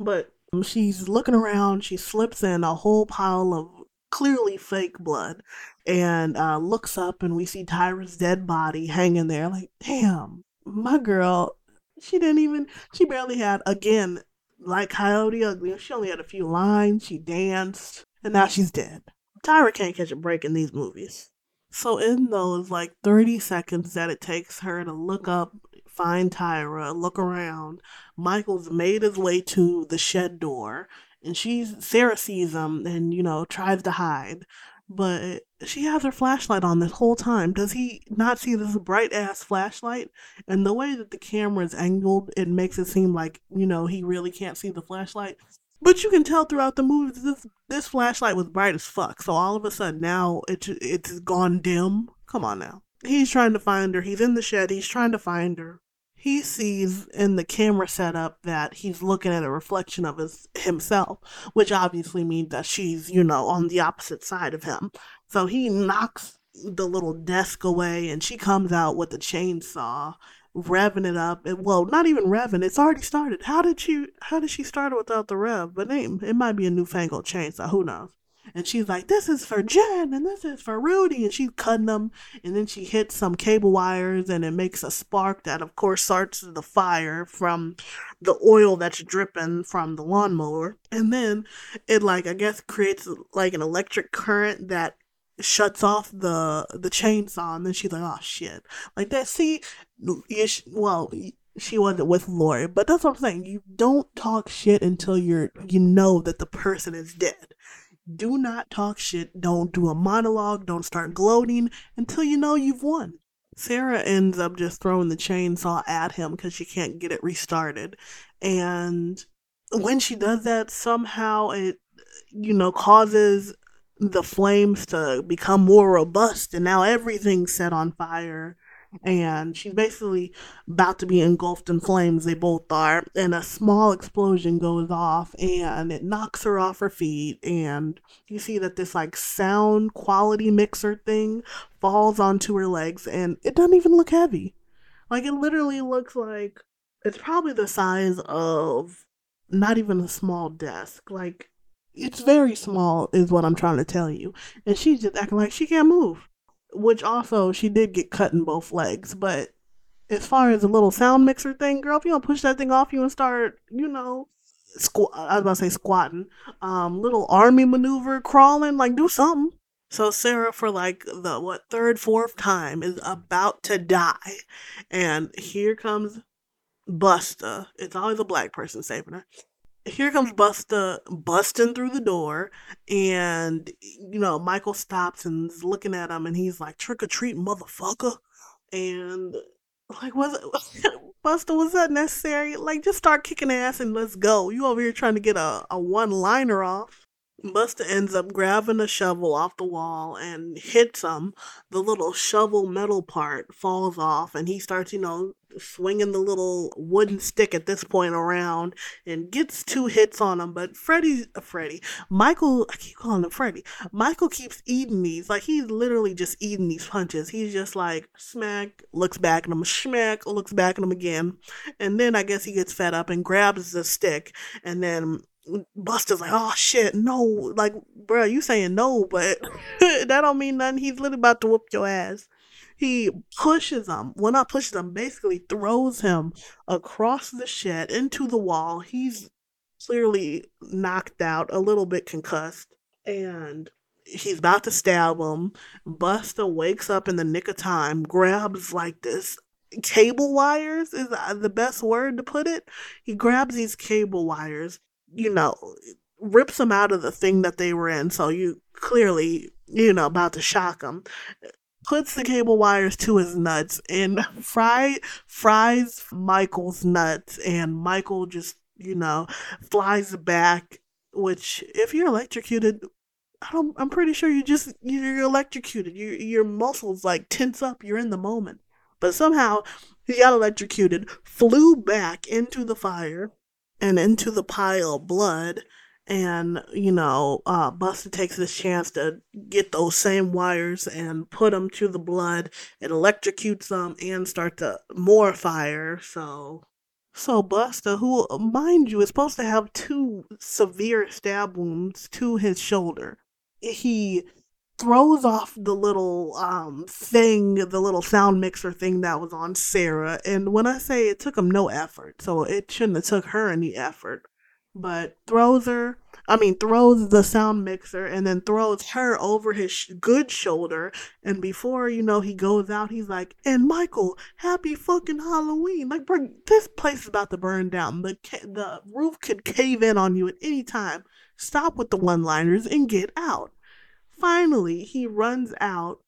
[SPEAKER 1] But she's looking around she slips in a whole pile of clearly fake blood and uh, looks up and we see Tyra's dead body hanging there. Like, damn, my girl, she didn't even, she barely had, again, like Coyote Ugly, she only had a few lines, she danced, and now she's dead. Tyra can't catch a break in these movies. So, in those like 30 seconds that it takes her to look up, find Tyra, look around, Michael's made his way to the shed door, and she's Sarah sees him and, you know, tries to hide but she has her flashlight on this whole time. Does he not see this bright ass flashlight? And the way that the camera is angled, it makes it seem like, you know, he really can't see the flashlight. But you can tell throughout the movie this this flashlight was bright as fuck. So all of a sudden now it's it's gone dim. Come on now. He's trying to find her. He's in the shed. He's trying to find her he sees in the camera setup that he's looking at a reflection of his himself, which obviously means that she's, you know, on the opposite side of him. So he knocks the little desk away and she comes out with a chainsaw, revving it up. And, well, not even revving, it's already started. How did she how did she start it without the rev? But name it might be a newfangled chainsaw, who knows? And she's like, "This is for Jen, and this is for Rudy," and she's cutting them, and then she hits some cable wires, and it makes a spark that, of course, starts the fire from the oil that's dripping from the lawnmower, and then it like I guess creates like an electric current that shuts off the the chainsaw, and then she's like, "Oh shit!" Like that. See, well she wasn't with Laurie, but that's what I'm saying. You don't talk shit until you're you know that the person is dead do not talk shit. Don't do a monologue. Don't start gloating until you know you've won. Sarah ends up just throwing the chainsaw at him because she can't get it restarted. And when she does that, somehow it, you know, causes the flames to become more robust. And now everything's set on fire and she's basically about to be engulfed in flames. They both are, and a small explosion goes off, and it knocks her off her feet. And you see that this like sound quality mixer thing falls onto her legs, and it doesn't even look heavy. Like it literally looks like it's probably the size of not even a small desk. Like it's very small, is what I'm trying to tell you. And she's just acting like she can't move which also she did get cut in both legs. But as far as the little sound mixer thing, girl, if you don't push that thing off you and start, you know, squat, I was about to say squatting, um, little army maneuver, crawling, like do something. So Sarah, for like the what third, fourth time, is about to die, and here comes Busta. It's always a black person saving her here comes Busta busting through the door, and you know Michael stops and is looking at him, and he's like, "Trick or treat, motherfucker!" And like, was Busta? Was that necessary? Like, just start kicking ass and let's go. You over here trying to get a, a one liner off. Busta ends up grabbing a shovel off the wall and hits him. The little shovel metal part falls off, and he starts, you know, swinging the little wooden stick at this point around and gets two hits on him. But Freddie, uh, Freddie, Michael, I keep calling him Freddie. Michael keeps eating these. Like he's literally just eating these punches. He's just like smack, looks back at him, smack, looks back at him again. And then I guess he gets fed up and grabs the stick. And then Busta's like, oh shit, no, like, bro, you saying no, but that don't mean nothing. He's literally about to whoop your ass he pushes him. Well, not pushes him, basically throws him across the shed into the wall. He's clearly knocked out, a little bit concussed, and he's about to stab him. Busta wakes up in the nick of time, grabs like this cable wires is the best word to put it. He grabs these cable wires, you know, rips them out of the thing that they were in. So you clearly, you know, about to shock him puts the cable wires to his nuts and fry fries Michael's nuts and Michael just, you know, flies back, which if you're electrocuted, I don't I'm pretty sure you just you're electrocuted. Your your muscles like tense up, you're in the moment. But somehow he got electrocuted, flew back into the fire and into the pile of blood and you know uh, busta takes this chance to get those same wires and put them to the blood. It electrocutes them and start to more fire. So so Busta, who mind you is supposed to have two severe stab wounds to his shoulder. He throws off the little um thing the little sound mixer thing that was on sarah and when i say it took him no effort so it shouldn't have took her any effort but throws her I mean, throws the sound mixer and then throws her over his sh- good shoulder. And before, you know, he goes out, he's like, and Michael, happy fucking Halloween. Like, bro, this place is about to burn down. The, ca- the roof could cave in on you at any time. Stop with the one liners and get out. Finally he runs out.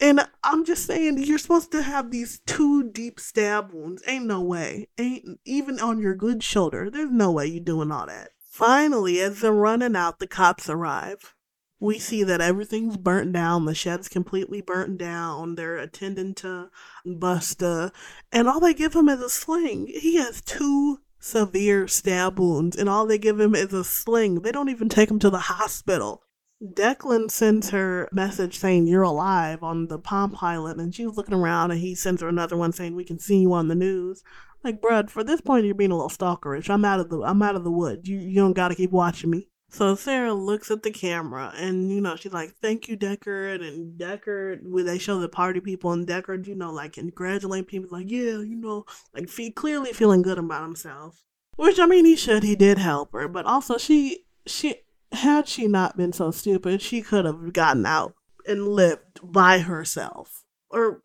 [SPEAKER 1] And I'm just saying, you're supposed to have these two deep stab wounds. Ain't no way. Ain't even on your good shoulder. There's no way you're doing all that. Finally, as they're running out, the cops arrive. We see that everything's burnt down. The shed's completely burnt down. They're attending to Busta. And all they give him is a sling. He has two severe stab wounds, and all they give him is a sling. They don't even take him to the hospital. Declan sends her message saying you're alive on the Palm Pilot, and she's looking around, and he sends her another one saying we can see you on the news. Like, bruh, for this point, you're being a little stalkerish. I'm out of the I'm out of the wood. You you don't gotta keep watching me. So Sarah looks at the camera and you know she's like, "Thank you, Deckard." And Deckard, when they show the party people, and Deckard, you know, like congratulating people, like, "Yeah, you know, like fe- clearly feeling good about himself." Which I mean, he should. He did help her, but also she she had she not been so stupid, she could have gotten out and lived by herself. Or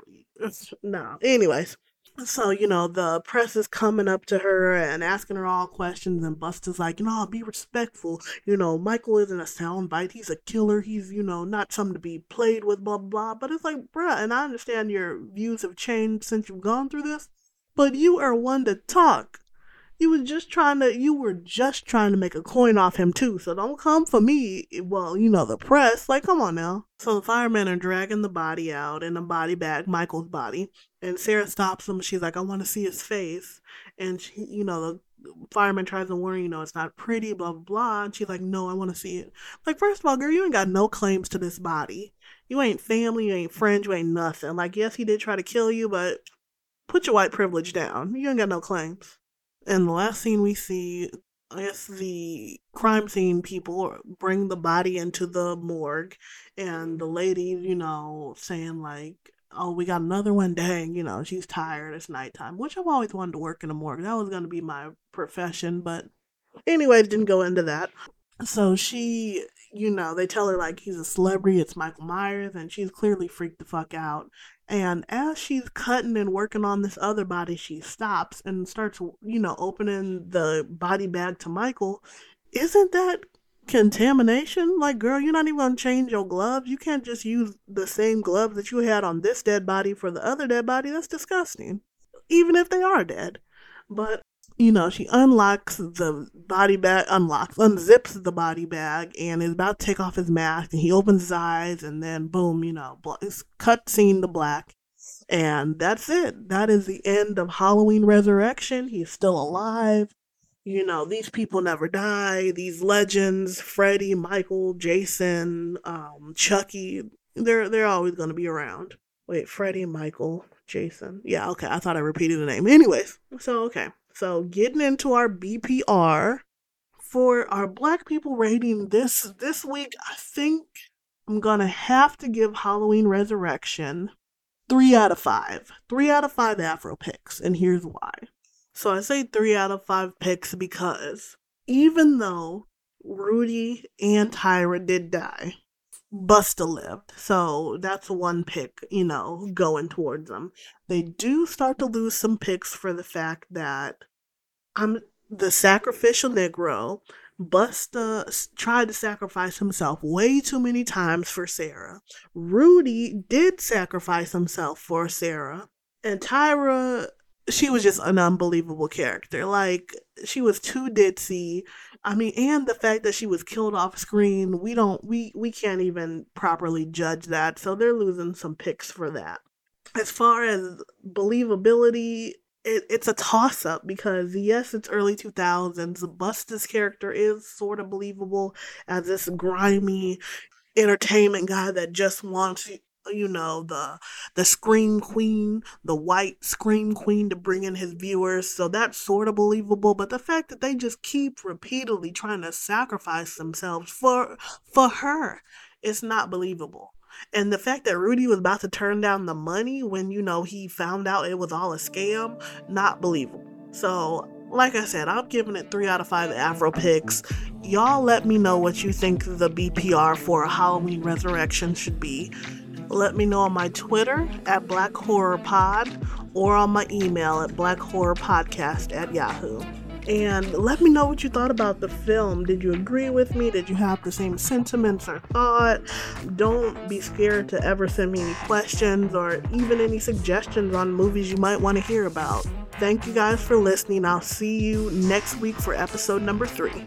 [SPEAKER 1] no. Anyways, so, you know, the press is coming up to her and asking her all questions, and Busta's like, you know, be respectful. You know, Michael isn't a soundbite. He's a killer. He's, you know, not something to be played with, blah, blah, blah. But it's like, bruh, and I understand your views have changed since you've gone through this, but you are one to talk. You were just trying to you were just trying to make a coin off him too. So don't come for me. Well, you know the press. Like, come on now. So the firemen are dragging the body out in a body bag, Michael's body, and Sarah stops them. She's like, "I want to see his face," and she, you know, the fireman tries to warn you know it's not pretty, blah blah blah. And she's like, "No, I want to see it." Like, first of all, girl, you ain't got no claims to this body. You ain't family, you ain't friends, you ain't nothing. Like, yes, he did try to kill you, but put your white privilege down. You ain't got no claims. And the last scene we see, I guess the crime scene people bring the body into the morgue, and the lady, you know, saying like, "Oh, we got another one." Dang, you know, she's tired. It's nighttime, which I've always wanted to work in a morgue. That was going to be my profession, but anyway, didn't go into that. So she, you know, they tell her like he's a celebrity, it's Michael Myers, and she's clearly freaked the fuck out. And as she's cutting and working on this other body, she stops and starts, you know, opening the body bag to Michael. Isn't that contamination? Like, girl, you're not even gonna change your gloves. You can't just use the same gloves that you had on this dead body for the other dead body. That's disgusting. Even if they are dead. But you know, she unlocks the body bag, unlocks, unzips the body bag, and is about to take off his mask. And he opens his eyes, and then boom, you know, it's cut scene to black. And that's it. That is the end of Halloween Resurrection. He's still alive. You know, these people never die. These legends, Freddy, Michael, Jason, um, Chucky, they're they're always gonna be around. Wait, Freddy, Michael, Jason. Yeah, okay. I thought I repeated the name. Anyways, so okay. So getting into our BPR for our black people rating this this week, I think I'm gonna have to give Halloween Resurrection three out of five. Three out of five Afro picks, and here's why. So I say three out of five picks because even though Rudy and Tyra did die, Busta lived. So that's one pick, you know, going towards them. They do start to lose some picks for the fact that I'm the sacrificial Negro. Busta tried to sacrifice himself way too many times for Sarah. Rudy did sacrifice himself for Sarah. And Tyra, she was just an unbelievable character. Like, she was too ditzy. I mean, and the fact that she was killed off screen, we don't we we can't even properly judge that. So they're losing some picks for that. As far as believability, it, it's a toss up because yes, it's early 2000s. Busta's character is sort of believable as this grimy entertainment guy that just wants you know the the scream queen the white scream queen to bring in his viewers so that's sort of believable but the fact that they just keep repeatedly trying to sacrifice themselves for for her it's not believable and the fact that rudy was about to turn down the money when you know he found out it was all a scam not believable so like I said, I'm giving it three out of five Afro picks. Y'all let me know what you think the BPR for Halloween Resurrection should be. Let me know on my Twitter at Black Horror Pod or on my email at blackhorrorpodcast at yahoo. And let me know what you thought about the film. Did you agree with me? Did you have the same sentiments or thought? Don't be scared to ever send me any questions or even any suggestions on movies you might want to hear about. Thank you guys for listening. I'll see you next week for episode number three.